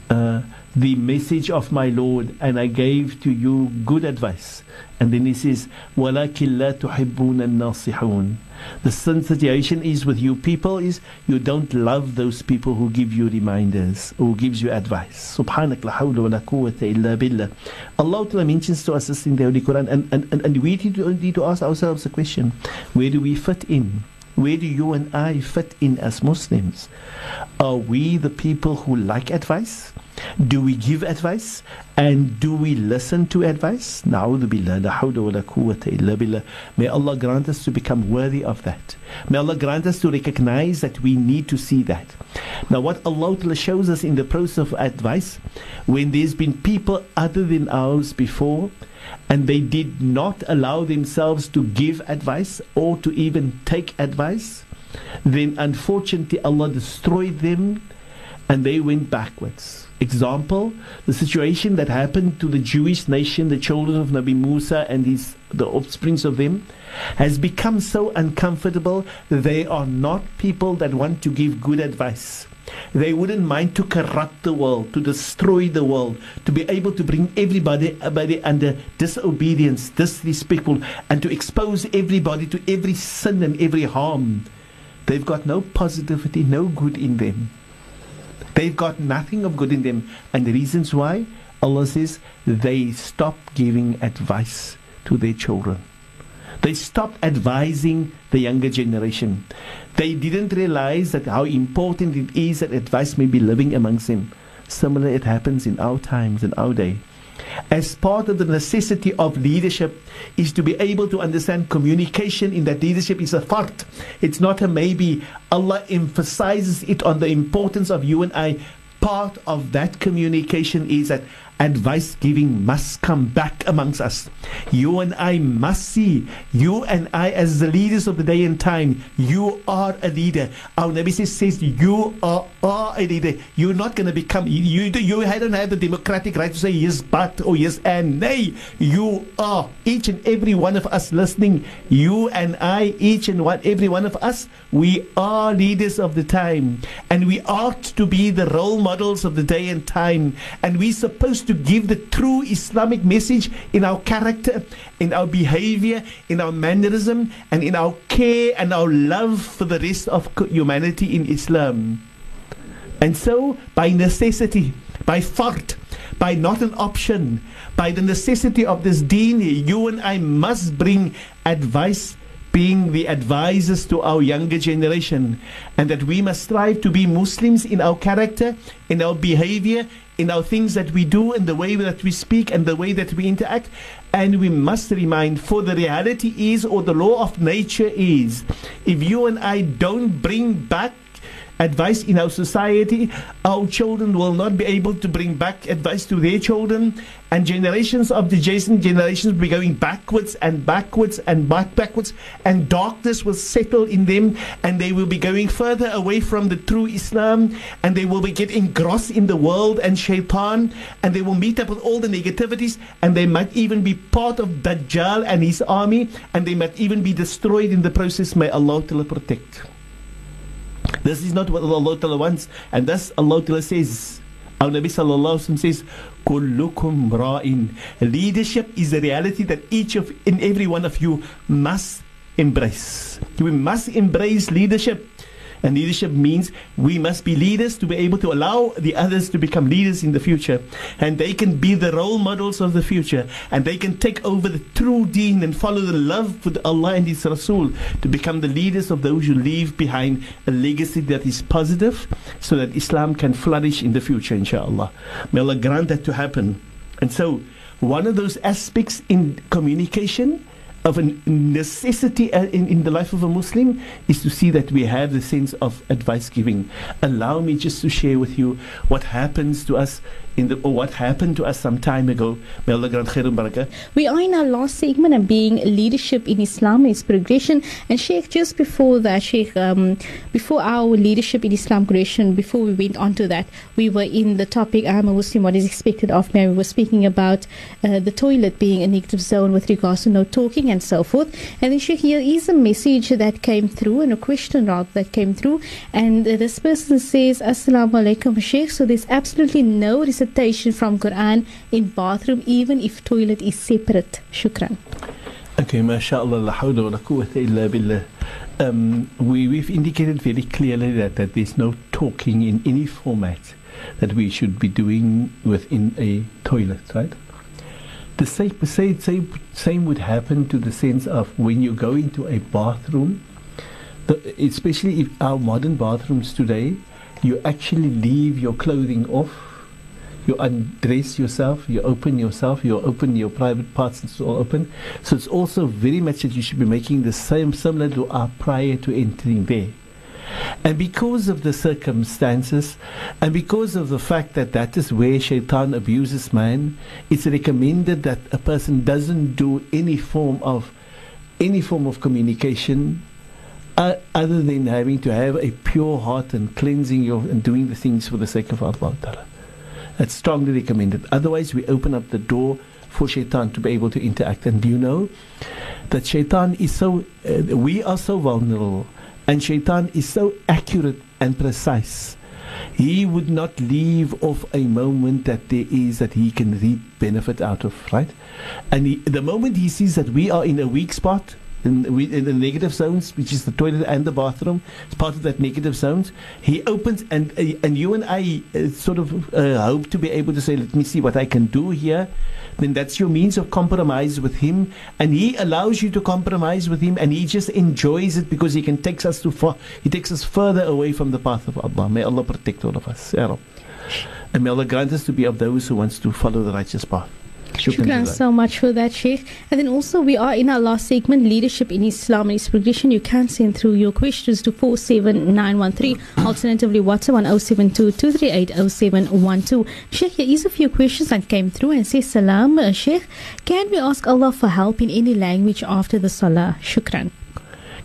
uh, the message of my Lord and I gave to you good advice. And then he says, وَلَكِنْ لَا تُحِبُّونَ النَّاصِحُونَ The situation is with you people is you don't love those people who give you reminders, who gives you advice. Subhanak la hawla wa la quwwata illa billah. Allah Ta'ala mentions to us this in the Holy Quran and, and, and, and we need to, need to ask ourselves a question. Where do we fit in? Where do you and I fit in as Muslims? Are we the people who like advice? Do we give advice? And do we listen to advice? Na'udhu billah, la wa la billah. May Allah grant us to become worthy of that. May Allah grant us to recognize that we need to see that. Now, what Allah shows us in the process of advice, when there's been people other than ours before, and they did not allow themselves to give advice or to even take advice, then unfortunately Allah destroyed them and they went backwards. Example, the situation that happened to the Jewish nation, the children of Nabi Musa and his, the offsprings of them, has become so uncomfortable that they are not people that want to give good advice. They wouldn't mind to corrupt the world, to destroy the world, to be able to bring everybody, everybody under disobedience, disrespectful, and to expose everybody to every sin and every harm. They've got no positivity, no good in them. They've got nothing of good in them. And the reasons why, Allah says, they stop giving advice to their children. They stopped advising the younger generation. They didn't realize that how important it is that advice may be living amongst them. Similar, it happens in our times, in our day. As part of the necessity of leadership is to be able to understand communication in that leadership is a fact. It's not a maybe. Allah emphasizes it on the importance of you and I. Part of that communication is that advice giving must come back amongst us. You and I must see, you and I, as the leaders of the day and time, you are a leader. Our Nabi says, you are, are a leader. You're not going to become, you, you, you don't have the democratic right to say yes, but, or yes, and nay. You are, each and every one of us listening, you and I, each and one, every one of us, we are leaders of the time. And we ought to be the role models of the day and time. And we're supposed to give the true Islamic message in our character, in our behavior, in our mannerism, and in our care and our love for the rest of humanity in Islam. And so, by necessity, by fart, by not an option, by the necessity of this deen, you and I must bring advice being the advisors to our younger generation, and that we must strive to be Muslims in our character, in our behavior, in our things that we do, in the way that we speak, and the way that we interact. And we must remind, for the reality is, or the law of nature is, if you and I don't bring back advice in our society, our children will not be able to bring back advice to their children, and generations of the adjacent generations will be going backwards and backwards and back backwards, and darkness will settle in them, and they will be going further away from the true Islam, and they will be getting engrossed in the world and shaitan, and they will meet up with all the negativities, and they might even be part of Dajjal and his army, and they might even be destroyed in the process. May Allah protect. This is not what Allah Ta'ala wants. And thus Allah Ta'ala says, our Nabi Sallallahu Alaihi says, Kullukum ra'in. Leadership is a reality that each of and every one of you must embrace. We must embrace leadership. And leadership means we must be leaders to be able to allow the others to become leaders in the future. And they can be the role models of the future. And they can take over the true deen and follow the love for Allah and His Rasul to become the leaders of those who leave behind a legacy that is positive so that Islam can flourish in the future, inshallah. May Allah grant that to happen. And so, one of those aspects in communication of a necessity uh, in, in the life of a Muslim is to see that we have the sense of advice giving. Allow me just to share with you what happens to us in the, what happened to us some time ago. We are in our last segment of being leadership in Islam, its progression. And Sheikh, just before that, Sheikh, um, before our leadership in Islam progression, before we went on to that, we were in the topic, I'm a Muslim, what is expected of me? We were speaking about uh, the toilet being a negative zone with regards to no talking and so forth. And then, Sheikh, here is a message that came through and a question rather that came through. And uh, this person says, Assalamu alaikum, Sheikh. So there's absolutely no reason recitation from Quran in bathroom even if toilet is separate? Shukran. Okay, mashallah, la hawla wa la quwwata illa billah. Um, we, we've indicated very clearly that, that there's no talking in any format that we should be doing within a toilet, right? The same, same, same, would happen to the sense of when you go into a bathroom, the, especially if our modern bathrooms today, you actually leave your clothing off you undress yourself, you open yourself, you open your private parts, it's all open. So it's also very much that you should be making the same similar dua prior to entering there. And because of the circumstances, and because of the fact that that is where shaitan abuses man, it's recommended that a person doesn't do any form of any form of communication uh, other than having to have a pure heart and cleansing your and doing the things for the sake of Allah. It's strongly recommended. Otherwise, we open up the door for shaitan to be able to interact. And do you know that shaitan is so, uh, we are so vulnerable, and shaitan is so accurate and precise. He would not leave off a moment that there is that he can reap benefit out of, right? And he, the moment he sees that we are in a weak spot, in, in, the negative zones, which is the toilet and the bathroom. It's part of that negative zones. He opens, and uh, and you and I uh, sort of uh, hope to be able to say, let me see what I can do here. Then that's your means of compromise with him, and he allows you to compromise with him, and he just enjoys it because he can take us to far. He takes us further away from the path of Allah. May Allah protect all of us. And may Allah grant us to be of those who wants to follow the righteous path. Shukran so much for that, Sheikh. And then also, we are in our last segment, Leadership in Islam and its Progression. You can send through your questions to 47913. Alternatively, WhatsApp on 072 0712. Sheikh, here is a few questions that came through and says, Salam, uh, Sheikh. Can we ask Allah for help in any language after the Salah? Shukran.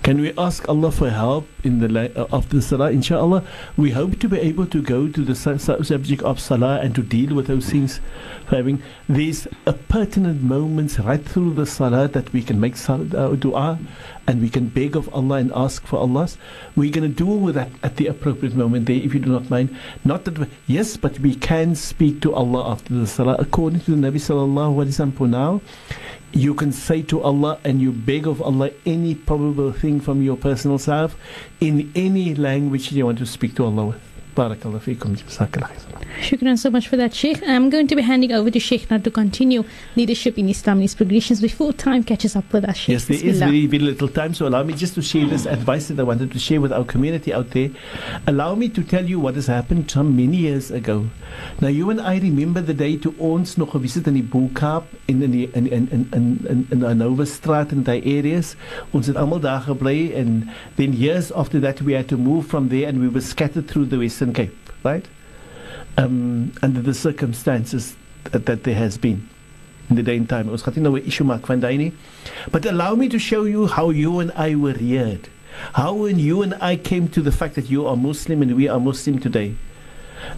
Can we ask Allah for help in the uh, of the salah? Inshallah, we hope to be able to go to the su- subject of salah and to deal with those things. Having these uh, pertinent moments right through the salah that we can make salah, uh, dua and we can beg of Allah and ask for Allah's. We're going to deal with that at the appropriate moment there, if you do not mind. Not that, we, yes, but we can speak to Allah after the salah according to the Nabi sallallahu alaihi wasallam for now you can say to Allah and you beg of Allah any probable thing from your personal self in any language you want to speak to Allah with. Barakallah feekum. Shukran so much for that, Sheikh. I'm going to be handing over to Sheikh now to continue leadership in Islamist progressions before time catches up with us, Sheikh. Yes, there Bismillah. is very, very little time, so allow me just to share this advice that I wanted to share with our community out there. Allow me to tell you what has happened some many years ago. Now, you and I remember the day to ons nog gevisit in die Bo-Kaap en in die in in in in in, in die Nova Straat en daai areas. Ons het almal daar gebly and then years after that we had to move from there and we were scattered through the Western Cape, right? um, under the circumstances that, that there has been in the day and time. Van daai nie. But allow me to show you how you and I were reared. How when you and I came to the fact that you are Muslim and we are Muslim today.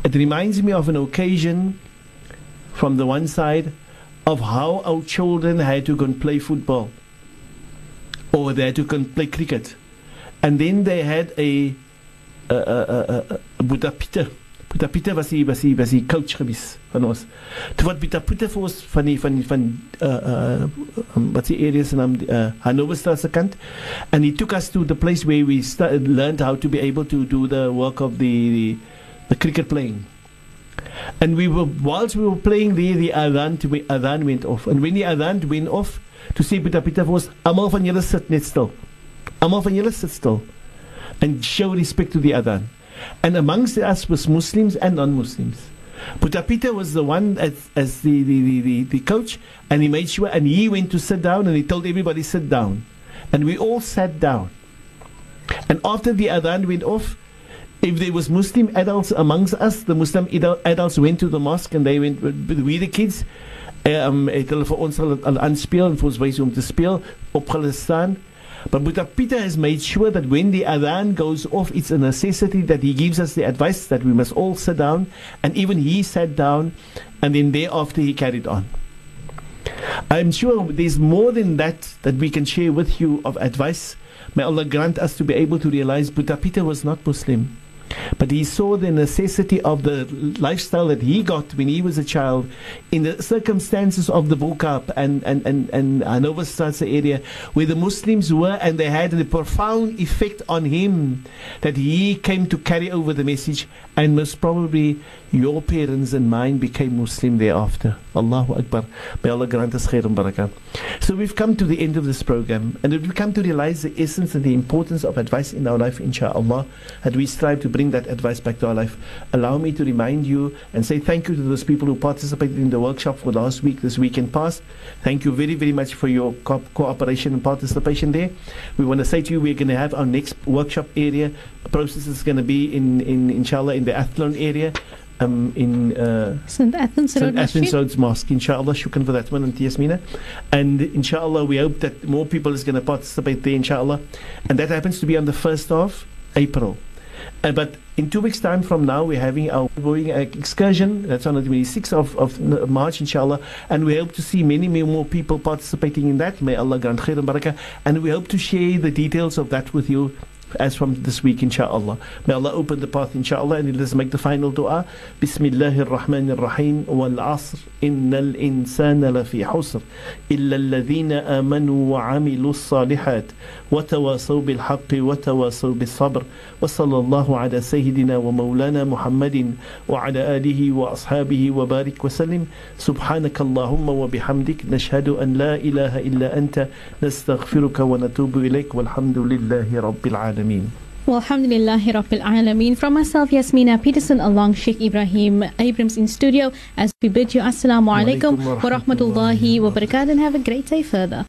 It reminds me of an occasion from the one side of how our children had to go and play football or they had to go and play cricket. And then they had a, a, a, a Buddha Peter Pieter Pieter was hy was hy was hy coach gewees van ons. Toe wat Pieter Pieter vir ons van die van die and he took us to the place where we started, learned how to be able to do the work of the the, the cricket playing. And we were whilst we were playing there the adhan to adhan went off and when the adhan went off to see Pieter Pieter vir ons almal van julle sit net stil. Almal van julle sit stil and show respect to the adhan. And amongst us was Muslims and non-Muslims. Boeta Pieter was the one as, as the, the, the, the, coach, and he made sure, and he went to sit down, and he told everybody, sit down. And we all sat down. And after the adhan went off, if there was Muslim adults amongst us, the Muslim adults went to the mosque and they went, we the kids, um, het hulle vir ons al, al aanspeel en vir ons wys om te speel. But Boeta Pieter has made sure that when the adhan goes off, it's a necessity that he gives us the advice that we must all sit down. And even he sat down, and then thereafter he carried on. I'm sure there's more than that that we can share with you of advice. May Allah grant us to be able to realize Boeta Pieter was not Muslim. But he saw the necessity of the lifestyle that he got when he was a child in the circumstances of the Bo-Kaap and, and, and, and Hanover Stadse area where the Muslims were and they had a profound effect on him that he came to carry over the message and most probably your parents and mine became Muslim thereafter. Allahu Akbar. May Allah grant us khair and barakah. So we've come to the end of this program and we've come to realize the essence and the importance of advice in our life, inshallah, that we strive to bring that advice back to our life. Allow me to remind you and say thank you to those people who participated in the workshop for last week, this weekend past. Thank you very, very much for your co- cooperation and participation there. We want to say to you, we're going to have our next workshop area The process is going to be in, in inshallah, in the Athlone area. Um, in uh, St. Athans Road St. Athans Masjid. Mosque, inshallah. Shukran for that one, Auntie Yasmina. And inshallah, we hope that more people is going to participate there, inshallah. And that happens to be on the 1st of April. Uh, but in two weeks' time from now, we're having our going uh, excursion. That's on the 26th of, of March, inshallah. And we hope to see many, many more people participating in that. May Allah grant khair and barakah. And we hope to share the details of that with you as from this week, inshallah. May Allah open the path, inshallah, and let's make the final dua. Bismillahir Rahmanir Rahim. Wal asr. Innal insana lafi husr. إلا الذين آمنوا وعملوا الصالحات وتواصوا بالحق وتواصوا بالصبر وصلى الله على سيدنا ومولانا محمد وعلى آله وأصحابه وبارك وسلم سبحانك اللهم وبحمدك نشهد أن لا إله إلا أنت نستغفرك ونتوب إليك والحمد لله رب العالمين Well, alhamdulillahi rabbil alameen. From myself, Yasmina Peterson, along Sheikh Ebrahim Abrahams in studio, as we bid you assalamu alaikum wa rahmatullahi wa barakatuh, and have a great day further.